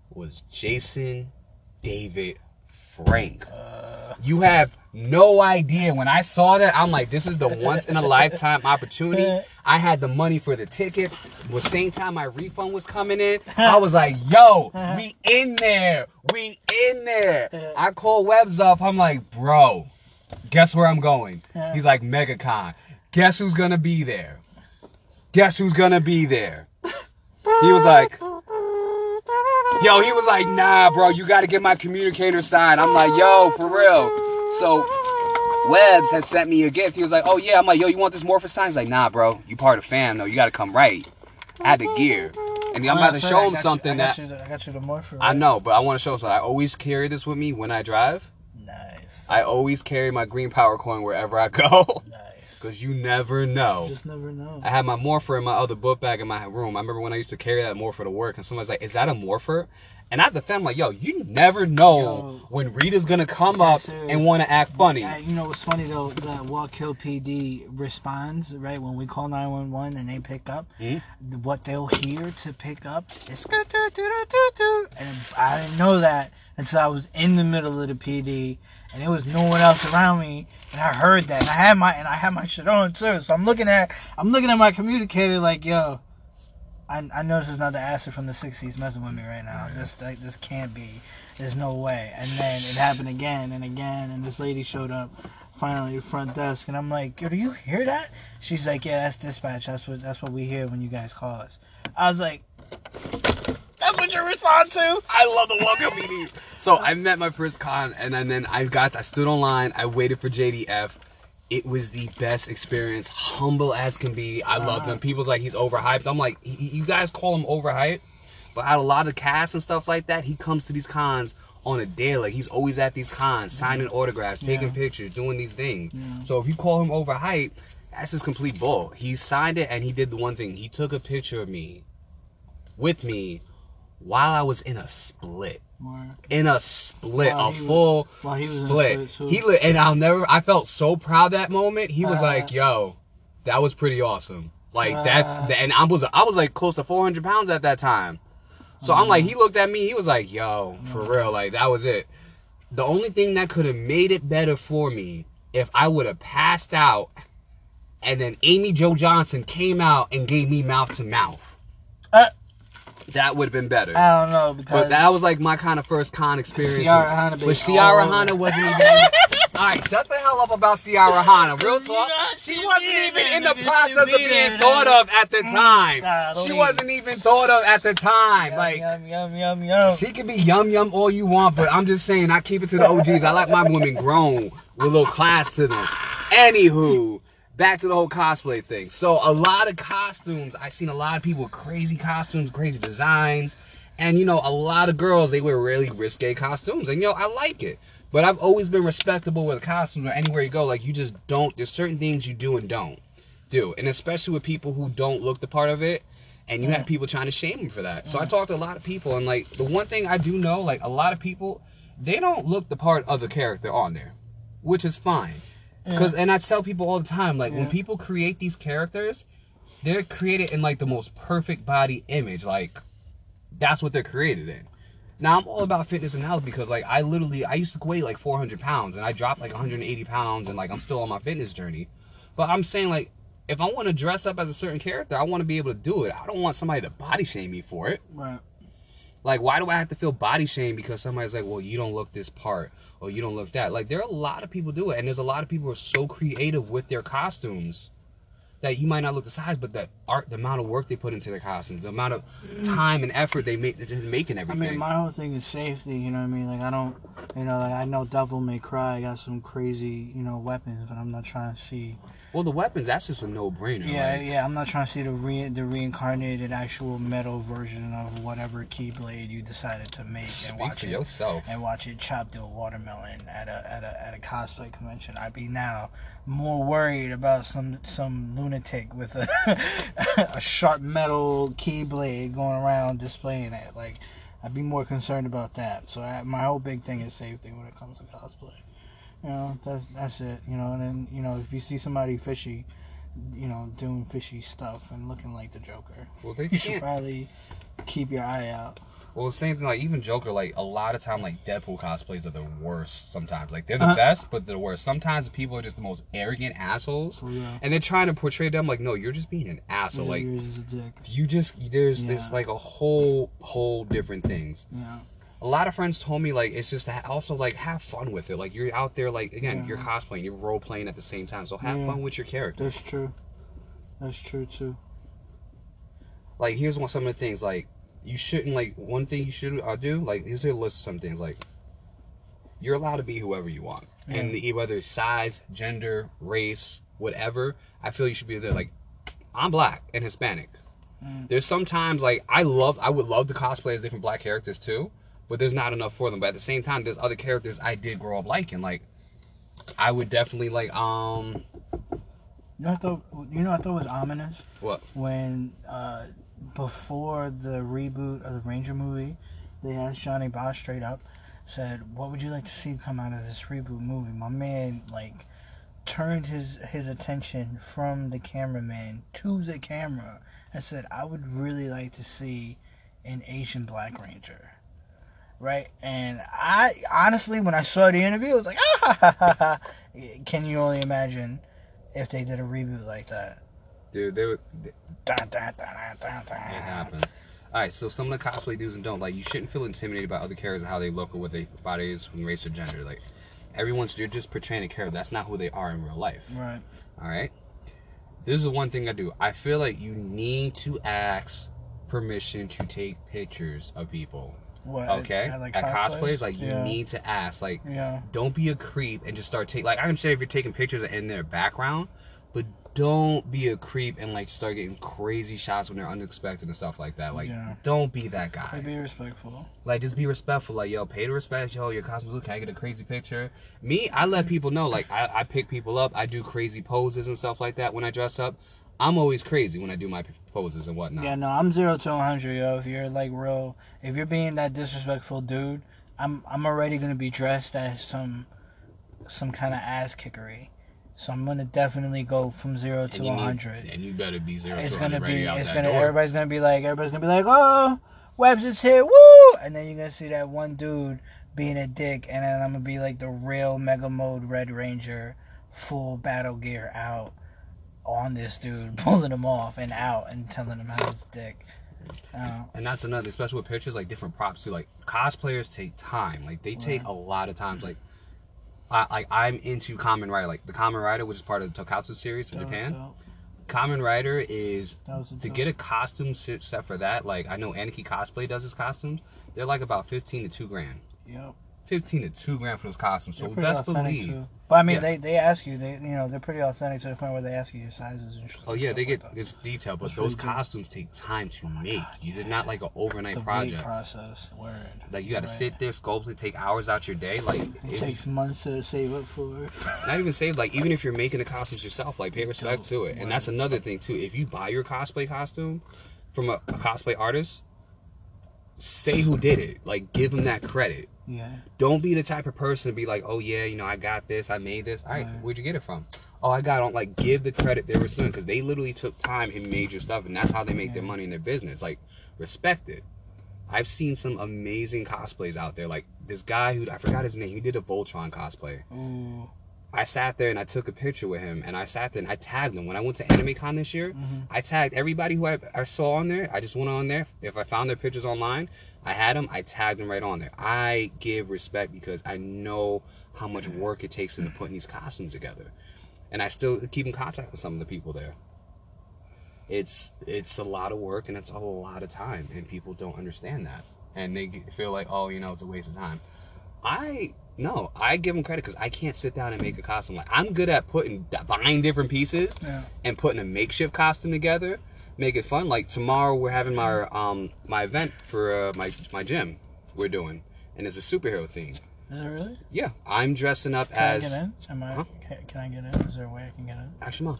was Jason David Frank. Uh, You have no idea. When I saw that, I'm like, this is the once in a lifetime opportunity. I had the money for the tickets. The same time my refund was coming in, I was like, yo, we in there. We in there. I call Webbs up. I'm like, bro, guess where I'm going? He's like, MegaCon. Guess who's gonna be there? Guess who's gonna be there? He was like, Yo, he was like, nah, bro, you gotta get my communicator signed. I'm like, yo, for real. So Webbs has sent me a gift. He was like, oh yeah. I'm like, yo, you want this Morpher sign? He's like, nah, bro, you part of fam though. You gotta come right. I had the gear. And I'm about to show him got you- something I that got the, I got you the morphin. I know, but I want to show something. I always carry this with me when I drive. Nice. I always carry my green power coin wherever I go. [LAUGHS] Nice. Cause you never know. Just never know. I had my morpher in my other book bag in my room. I remember when I used to carry that morpher to work, and somebody's like, "Is that a morpher?" And I have to defend, like, "Yo, you never know Yo. when Rita's gonna come up serious. and want to act funny." Uh, you know what's funny though? The Walk Hill PD responds right when we call nine one one and they pick up. Mhm. What they'll hear to pick up is and I didn't know that until I was in the middle of the PD and there was no one else around me, and I heard that, and I had my and I had my shit on too. So I'm looking at I'm looking at my communicator like, yo, I I know this is not the acid from the '60s messing with me right now. This like this can't be. There's no way. And then it happened again and again, and this lady showed up finally at the front desk, and I'm like, yo, do you hear that? She's like, yeah, that's dispatch. That's what that's what we hear when you guys call us. I was like. That's what you respond to? I love the welcome meeting. So I met my first con, and then, then I got, I stood online, I waited for JDF. It was the best experience, humble as can be. I loved him. People's like he's overhyped. I'm like, y- y- you guys call him overhyped, but out of a lot of casts and stuff like that, he comes to these cons on a daily. Like he's always at these cons, signing autographs, taking Yeah. pictures, doing these things. So if you call him overhyped, that's just complete bull. He signed it and he did the one thing. He took a picture of me, with me, while I was in a split in a split, While a full was split. split, he li- and I'll never. I felt so proud that moment. He was Uh. like, "Yo, that was pretty awesome." Like Uh. that's and I was I was like close to 400 pounds at that time. So I'm like, he looked at me. He was like, "Yo, for real, like that was it." The only thing that could have made it better for me if I would have passed out, and then Amy Jo Johnson came out and gave me mouth to mouth. That would have been better. I don't know because But that was like my kind of first con experience. Ciara Hanna, But. Ciara. Hanna wasn't even. [LAUGHS] Alright, shut the hell up about Ciara Hanna. Real talk. She she wasn't even in the process of being thought of at the mm, time. She wasn't even thought of at the time. Like, yum yum yum yum. she can be yum yum all you want, but I'm just saying, I keep it to the OGs. I like my women grown with a little class to them. Anywho, back to the whole cosplay thing. So a lot of costumes, I've seen a lot of people with crazy costumes, crazy designs, and you know, a lot of girls they wear really risque costumes, and you know, I like it. But I've always been respectable with costumes or anywhere you go. Like you just don't. There's certain things you do and don't do, and especially with people who don't look the part of it, and you have people trying to shame them for that. So I mm-hmm. talked to a lot of people, and like the one thing I do know, like a lot of people, they don't look the part of the character on there, which is fine. Cause and I tell people all the time, like when people create these characters, they're created in like the most perfect body image. Like that's what they're created in. Now I'm all about fitness and health because like I literally I used to weigh like 400 pounds and I dropped like 180 pounds and like I'm still on my fitness journey. But I'm saying like if I want to dress up as a certain character, I want to be able to do it. I don't want somebody to body shame me for it. Right. Like, why do I have to feel body shame because somebody's like, well, you don't look this part or you don't look that? Like, there are a lot of people do it, and there's a lot of people who are so creative with their costumes that you might not look the size, but the art, the amount of work they put into their costumes, the amount of mm. time and effort they make into making everything. I mean, my whole thing is safety. You know what I mean? Like I don't, you know, like I know Devil May Cry. I got some crazy, you know, weapons, but I'm not trying to see. Well, the weapons, that's just a no-brainer. Yeah, like, yeah. I'm not trying to see the re the reincarnated actual metal version of whatever keyblade you decided to make and watch it yourself. and watch it chop through a watermelon at a at a at a cosplay convention. I'd be now more worried about some some lunatic with a [LAUGHS] a sharp metal keyblade going around displaying it. Like I'd be more concerned about that. So I, my whole big thing is safety when it comes to cosplay. You know, that's that's it. You know, and then you know if you see somebody fishy, you know, doing fishy stuff and looking like the Joker, Well, they you should can't. probably keep your eye out. Well, the same thing, like even Joker, like a lot of time, like Deadpool cosplays are the worst. Sometimes, like they're the Uh-huh. best, but they're the worst. Sometimes the people are just the most arrogant assholes, For real. and they're trying to portray them like, no, you're just being an asshole. Like Yours is a dick. you just there's there's Yeah. like a whole whole different things. Yeah. A lot of friends told me like it's just also like have fun with it. Like you're out there, like again, you're cosplaying, you're role playing at the same time, so have Yeah. fun with your character. That's true. That's true too. like here's one some of the things like you shouldn't like one thing you should uh, do like here's a list of some things like you're allowed to be whoever you want and the, whether it's size gender race whatever i feel you should be there like i'm black and hispanic Mm. there's sometimes like i love i would love to cosplay as different black characters too but there's not enough for them but at the same time there's other characters i did grow up liking like i would definitely like um You know, I thought, you know, I thought was ominous what when uh, before the reboot of the Ranger movie, they asked Johnny Bosch straight up, said, "What would you like to see come out of this reboot movie?" My man like turned his his attention from the cameraman to the camera and said, "I would really like to see an Asian Black Ranger." Right? And I honestly, when I saw the interview, I was like, ah, ha, ha, ha, ha. can you only imagine if they did a reboot like that? Dude, they would. Dun, dun, dun, dun. It happened. All right, so some of the cosplay do's and don't like you shouldn't feel intimidated by other characters and how they look or what their body is race or gender. Like everyone's you're just portraying a character. That's not who they are in real life. Right. All right. This is the one thing I do. I feel like you need to ask permission to take pictures of people. What? Okay. At, like, At cosplays, like you need to ask. Like Yeah. don't be a creep and just start taking like I understand if you're taking pictures in their background, but don't be a creep and like start getting crazy shots when they're unexpected and stuff like that. Like Yeah. don't be that Like, guy. be respectful. Like just be respectful. Like yo, pay the respect. Yo, your costume's look. Can I get a crazy picture? Me, I let people know. Like I, I pick people up. I do crazy poses and stuff like that when I dress up. I'm always crazy when I do my poses and whatnot. Yeah, no, I'm zero to 100, yo. If you're like real, if you're being that disrespectful dude, I'm I'm already gonna be dressed as some some kind of ass kickery. So I'm gonna definitely go from zero to you need- 100. and you better be zero It's to gonna be, out it's gonna, door. everybody's gonna be like, everybody's gonna be like, oh, Webbs is here, woo! And then you're gonna see that one dude being a dick, and then I'm gonna be like the real Mega Mode Red Ranger, full battle gear out on this dude, [LAUGHS] pulling him off and out and telling him how he's a dick. Uh, And that's another, especially with pictures, like different props too. Like cosplayers take time. Like they take a lot of times. Like, I, like I'm into Kamen Rider. Like the Kamen Rider, which is part of the Tokatsu series from that Japan. Kamen Rider is to get a costume set set for that. Like I know Anarchy Cosplay does his costumes. They're like about fifteen to two grand. Yep. Fifteen to two grand for those costumes. So best believe. too. But I mean, Yeah. they they ask you, they you know, they're pretty authentic to the point where they ask you your sizes and. Oh yeah, they get like that. it's detailed, but That's those really costumes take time to oh make. you did not like an overnight the project. process. Word. Like you got to Right. sit there, sculpt it, take hours out your day. Like It it- takes months to save up for. [LAUGHS] not even save like even if you're making the costumes yourself like pay respect to it and that's another thing too if you buy your cosplay costume from a, a cosplay artist say who did it. Like give them that credit. Yeah. don't be the type of person to be like oh yeah you know i got this i made this. All right Right. where'd you get it from? Oh i got it like give the credit they were doing because they literally took time and made your stuff and that's how they make their money in their business. Like respect it. I've seen some amazing cosplays out there. Like this guy who i forgot his name he did a voltron cosplay. Ooh. I sat there and I took a picture with him, and I sat there and I tagged him. When I went to AnimeCon this year, mm-hmm. I tagged everybody who I, I saw on there. I just went on there. If I found their pictures online, I had them. I tagged them right on there. I give respect because I know how much work it takes into putting these costumes together, and I still keep in contact with some of the people there. It's it's a lot of work and it's a lot of time, and people don't understand that, and they feel like, oh, you know, it's a waste of time. I no, I give them credit because I can't sit down and make a costume. Like I'm good at putting buying different pieces Yeah. and putting a makeshift costume together, make it fun. Like tomorrow we're having my um my event for uh, my my gym we're doing, and it's a superhero theme. Is it really? Yeah, I'm dressing up Can I get in? Am I? Huh? Can, can I get in? Is there a way I can get in? actually, mom.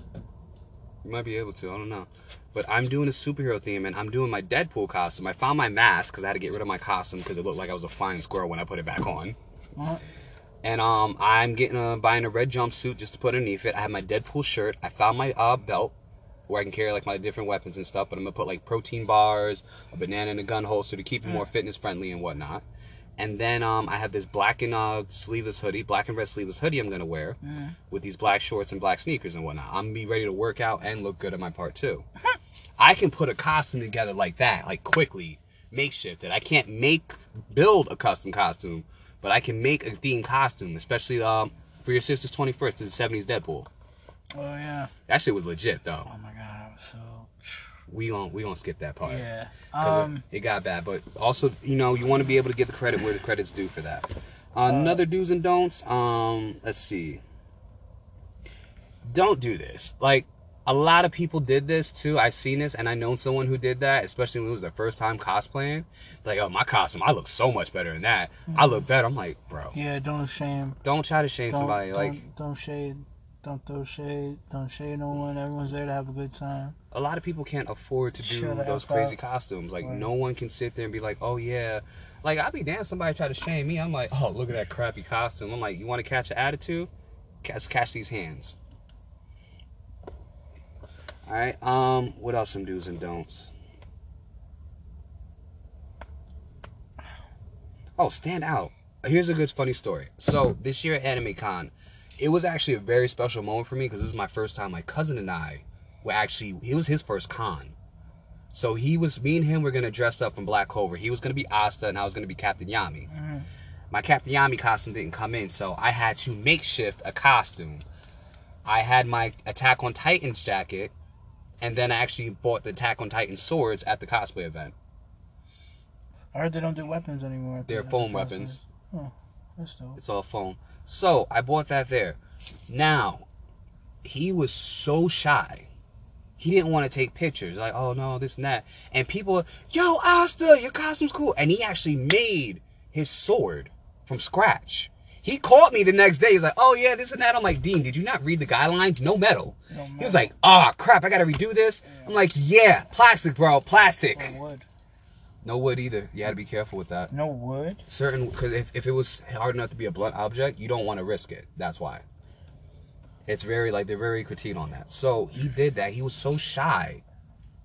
You might be able to. I don't know, but I'm doing a superhero theme, and I'm doing my Deadpool costume. I found my mask because I had to get rid of my costume because it looked like I was a flying squirrel when I put it back on. What? and um, I'm getting a buying a red jumpsuit just to put underneath it. I have my Deadpool shirt. I found my uh, belt where I can carry like my different weapons and stuff. But I'm gonna put like protein bars, a banana, and a gun holster to keep it more fitness friendly and whatnot. And then um, I have this black and uh, sleeveless hoodie, black and red sleeveless hoodie I'm gonna wear with these black shorts and black sneakers and whatnot. I'm gonna be ready to work out and look good at my part too. [LAUGHS] I can put a costume together like that, like quickly, makeshift it. I can't make build a custom costume, but I can make a themed costume, especially um for your sister's 21st, the 70s Deadpool. Oh yeah. That shit was legit though. Oh my god, I was so. [SIGHS] We gon' we gonna skip that part. Yeah. Um. it, it got bad, but also you know you want to be able to get the credit where the credit's due for that. Another do's and don'ts. Um, let's see. Don't do this. Like a lot of people did this too. I seen this, and I know someone who did that, especially when it was their first time cosplaying. Like, oh, my costume, I look so much better than that. I look mm-hmm. better. I'm like, bro, Yeah. Don't shame. don't try to shame Don't, somebody. don't, Like don't shade. Don't throw shade. Don't shade no one. Everyone's there to have a good time. a lot of people can't afford to do Shut those crazy up. costumes. Like Right. no one can sit there and be like, "Oh yeah." Like I'd be damn somebody try to shame me. I'm like, "Oh, look at that crappy costume." I'm like, "You want to catch an attitude? Catch catch these hands." All right. Um, what else? Some do's and don'ts. Oh, stand out. Here's a good funny story. So this year at Anime Con, it was actually a very special moment for me because this is my first time. My cousin and I were actually it was his first con. So he was me and him were gonna dress up from Black Clover. He was gonna be Asta and I was gonna be Captain Yami. My Captain Yami costume didn't come in, so I had to makeshift a costume. I had my Attack on Titans jacket, and then I actually bought the Attack on Titan swords at the cosplay event. I heard they don't do weapons anymore. They're the foam cosplays. weapons. Oh, that's dope. It's all foam. So I bought that there. Now, he was so shy. He didn't want to take pictures. Like, oh no, this and that. And people, yo, Asta, your costume's cool. And he actually made his sword from scratch. He called me the next day. He's like, oh yeah, this and that. I'm like, Dean, did you not read the guidelines? No metal. No He was metal. like, oh crap, I gotta redo this. I'm like, yeah, plastic, bro, plastic. No wood. No wood either. You had to be careful with that No wood. certain because if, if it was hard enough to be a blunt object you don't want to risk it that's why it's very like they're very critique on that so he did that he was so shy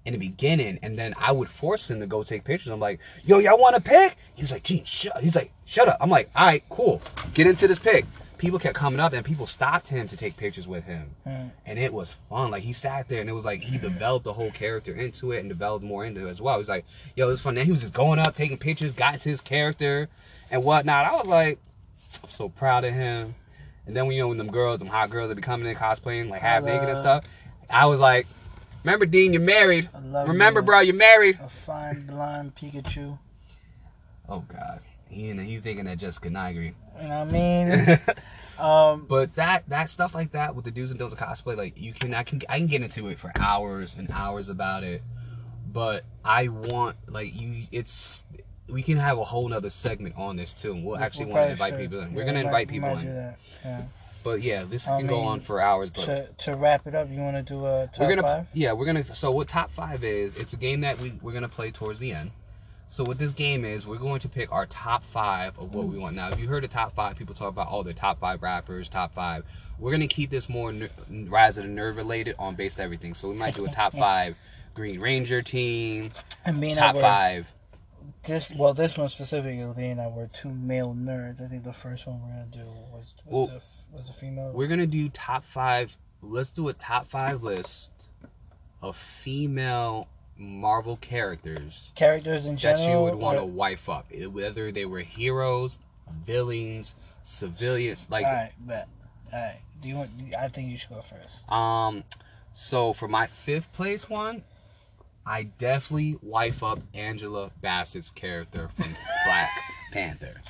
in the beginning and then i would force him to go take pictures i'm like yo y'all want a pic? he was like gene shut he's like shut up i'm like all right cool get into this pic. people kept coming up and people stopped him to take pictures with him Hmm. and it was fun. Like he sat there and it was like he developed the whole character into it and developed more into it as well. He's like, yo, it was fun. Then he was just going up, taking pictures, got into his character and whatnot. I was like, I'm so proud of him. And then when you know when them girls, them hot girls that be coming in cosplaying, like half naked and stuff, I was like, Remember, Dean, you're married. I love Remember, you. bro, you're married. A fine blonde Pikachu. Oh God. He and he's thinking that Jessica Nigri. You know what I mean? [LAUGHS] um, But that that stuff like that with the do's and don'ts of cosplay, like you can I can I can get into it for hours and hours about it. But I want like you it's we can have a whole nother segment on this too. and We'll actually we want to invite should. people in. Yeah, We're gonna we might- invite people might do in. that. Yeah. But yeah, this I can go on for hours. But To to wrap it up, you want to do a top we're gonna five? yeah we're gonna so what top five is it's a game that we we're gonna play towards the end so what this game is we're going to pick our top five of what we want now if you heard the top five people talk about oh, all the top five rappers top five we're gonna keep this more ner- rise of the nerve related on base everything so we might do a top [LAUGHS] five green ranger team And being top five this well, this one specifically being that we're two male nerds. I think the first one we're gonna do was was, Well, the, was the female. we're gonna do top five let's do a top five list of female marvel characters characters in general that you would want to wife up, eh, whether they were heroes, villains, civilians. Like, All right, bet. All right. Do you want? I think you should go first. um, so for my fifth place one, I definitely wife up Angela Bassett's character from [LAUGHS] Black Panther.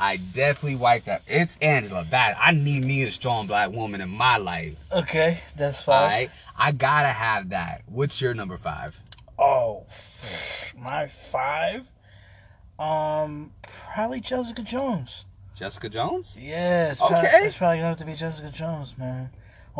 I definitely wife up. It's Angela Bassett. I need me a strong black woman in my life. Okay, that's fine. right, I gotta have that. What's your number five? Oh, [SIGHS] my five. Um, probably Jessica Jones. Jessica Jones. Yeah, it's, prob- Okay. it's probably gonna have to be Jessica Jones, man.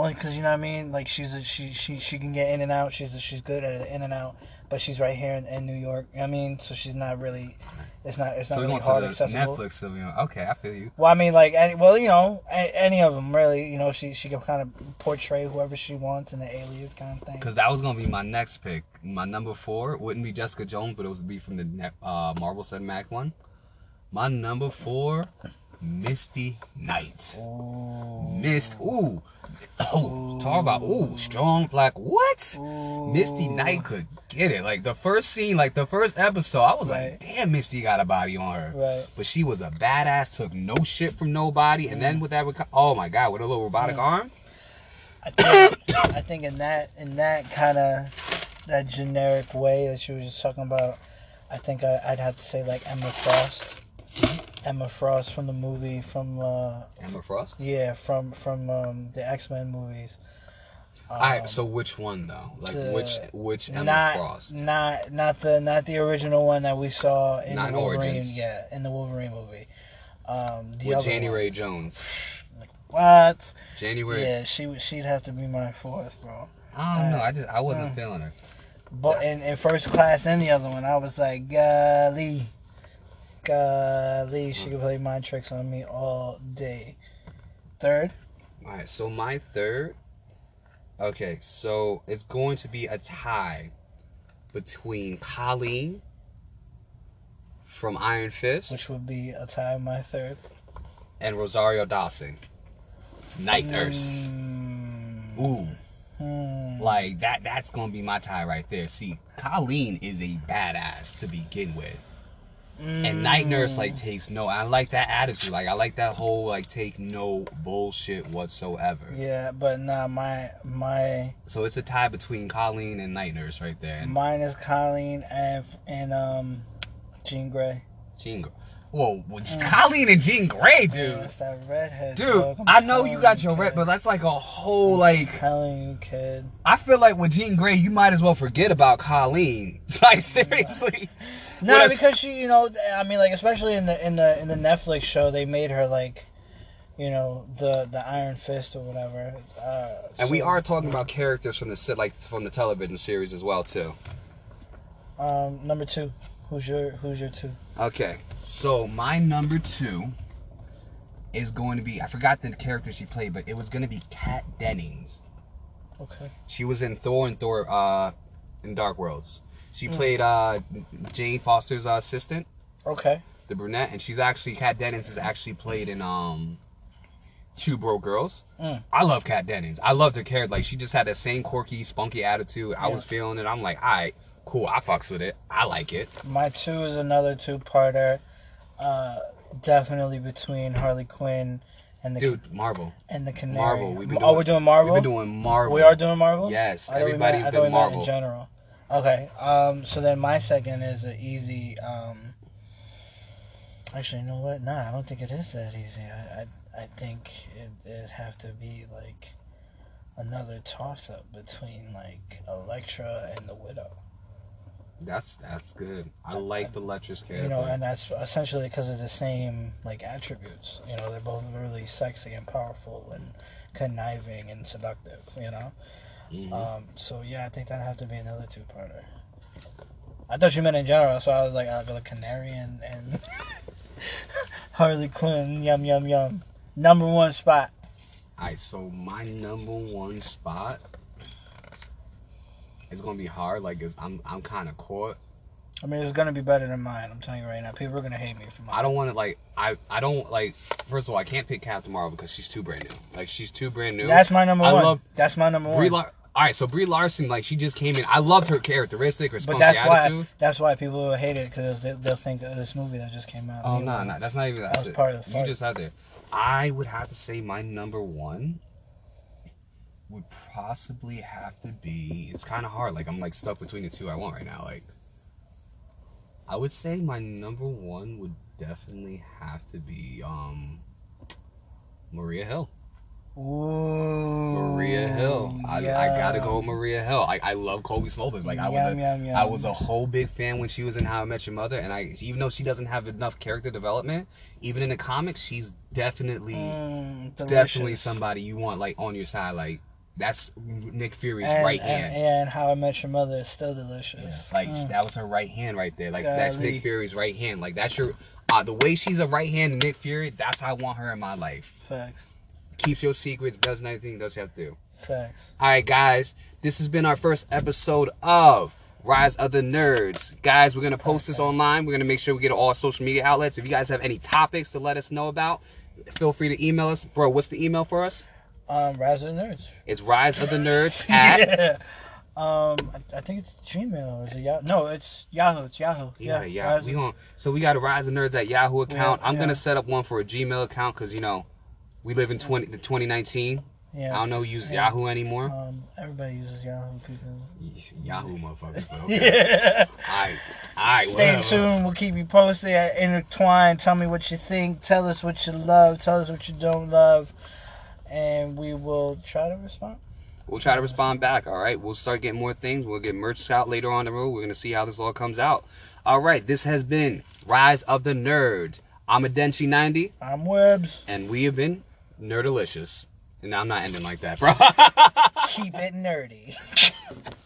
Only because you know what I mean. Like she's a, she she she can get in and out. She's a, she's good at in and out. But she's right here in, in New York. I mean, so she's not really. It's not. It's not So we really hard accessible. Netflix. So, you know, okay, I feel you. Well, I mean, like, any, well, you know, a, any of them really. You know, she she can kind of portray whoever she wants in the alias kind of thing. Because that was gonna be my next pick. My number four wouldn't be Jessica Jones, but it would be from the net- uh, Marvel Cinematic one. My number four, Misty Knight. Ooh. Mist. Ooh. Oh, talk about ooh strong black. What? Ooh. Misty Knight could get it. Like the first scene, like the first episode, I was Right. like, damn, Misty got a body on her. Right. But she was a badass, took no shit from nobody, and then with that, oh my god, with a little robotic Mm. arm. I think, [COUGHS] I think in that in that kind of that generic way that she was just talking about, I think I, I'd have to say like Emma Frost. Emma Frost from the movie from uh Emma Frost. yeah from from um, the X Men movies. Um, All right, so which one though? Like the- which which Emma not Frost? not not the not the original one that we saw in Not the Wolverine. Origins. Yeah, in the Wolverine movie. Um, the with other Janie one. Ray Jones. What? January. Yeah, she would- she'd have to be my fourth, bro. I don't know. I just I wasn't Uh, feeling her. But in, in first class and the other one, I was like, golly, golly, she could play mind tricks on me all day. Third, All right, so my third. Okay, so it's going to be a tie between Colleen from Iron Fist, which would be a tie my third. and Rosario Dawson, Night Nurse. Mm, Ooh, hmm. like that. That's gonna be my tie right there. See, Colleen is a badass to begin with. And Night Nurse like takes no. I like that attitude. Like I like that whole like take no bullshit whatsoever. Yeah, but nah, my my So it's a tie between Colleen and Night Nurse right there. And mine is Colleen and and um Jean Grey. Jean. Grey. Whoa, well, [LAUGHS] just Colleen and Jean Grey, dude. Yeah, it's that redhead. Dude. I'm know you got your kid. red, but that's like a whole like. you, kid. I feel like with Jean Grey, you might as well forget about Colleen. [LAUGHS] Like seriously. No, if- because she, you know, I mean, like especially in the in the in the Netflix show, they made her like, you know, the the Iron Fist or whatever. Uh, And we are talking about characters from the set, like from the television series as well too. Um, number two. Who's your Who's your two? Okay, so my number two is going to be I forgot the character she played, but it was going to be Kat Dennings. Okay. She was in Thor and Thor uh, in Dark Worlds. She played uh, Jane Foster's uh, assistant. Okay. the brunette, and she's actually Kat Dennings has actually played in um Two Broke Girls. Mm. I love Kat Dennings. I loved her character. Like she just had that same quirky, spunky attitude. I Yeah. was feeling it. I'm like, all right, cool. I fucks with it. I like it. My two is another two parter. Uh, definitely between Harley Quinn and the Dude, Marvel. and the Canary. Marvel. We've been oh, doing- we're doing Marvel. We've been doing Marvel. We are doing Marvel. Yes, I everybody's meant- been Marvel. in general. Okay. Um. So then my second is an easy. Um. Actually, you know what? Nah, I don't think it is that easy. I I, I think it it'd have to be like another toss up between like Elektra and the Widow. That's that's good. I like the Lecher's character. You know, and that's essentially because of the same like attributes. You know, they're both really sexy and powerful and conniving and seductive. You know. Mhm. Um, so yeah, I think that'd have to be another two-parter. I thought you meant in general, so I was like, I'll go to Canary and, and [LAUGHS] Harley Quinn. Yum yum yum. Number one spot. all right, so my number one spot is gonna be hard. Like, I'm I'm kind of caught. I mean, it's gonna be better than mine. I'm telling you right now. People are gonna hate me for mine. I don't want to like I I don't like. First of all, I can't pick Captain Marvel because she's too brand new. Like she's too brand new. That's my number I one. love that's my number Brie one. Lar- all right, so Brie Larson, like she just came in. I loved her characteristic, her but that's attitude. why that's why people will hate it because they, they'll think of this movie that just came out. Oh no, no, that's not even That that's was it. part of the You just had there. I would have to say my number one would possibly have to be. It's kind of hard. Like I'm like stuck between the two I want right now. Like I would say my number one would definitely have to be um Maria Hill. Ooh, Maria Hill. I, I gotta go with. Maria Hill. I, I love Cobie Smulders. Like I was Yum, a yum, yum. I was a whole big fan when she was in How I Met Your Mother, and I even though she doesn't have enough character development, even in the comics, she's definitely Mm, definitely somebody you want like on your side. Like that's Nick Fury's and, right and, hand. And How I Met Your Mother is still delicious. Like Mm. that was her right hand right there. Like that's Nick Fury's right hand. Like that's your uh, the way she's a right hand to Nick Fury. That's how I want her in my life. Facts. Keeps your secrets, does everything, does have to do. Facts. All right, guys, this has been our first episode of Rise of the Nerds. Guys, we're going to post this online. We're going to make sure we get all social media outlets. If you guys have any topics to let us know about, feel free to email us. Bro, what's the email for us? Um, Rise of the Nerds. It's Rise of the Nerds [LAUGHS] at. yeah. Um, I, I think it's Gmail or is it Yahoo? No, it's Yahoo. It's Yahoo. Yeah, yeah. Rise We going so we got a Rise of Nerds at Yahoo account. Yeah, I'm yeah. gonna set up one for a Gmail account because you know we live in 20 2019. yeah. I don't know use Yeah. Yahoo anymore. Um, everybody uses Yahoo. People. [LAUGHS] Yahoo motherfuckers. But okay. [LAUGHS] All right, all right. Stay whatever. tuned. We'll keep you posted at Intertwine. Tell me what you think. Tell us what you love. Tell us what you don't love. And we will try to respond. We'll try to respond back. All right. We'll start getting more things. We'll get merch out later on the road. We're gonna see how this all comes out. All right. This has been Rise of the Nerds. I'm a Denchi 90, I'm Webs. and we have been Nerdalicious. And I'm not ending like that, bro. Keep it nerdy. [LAUGHS]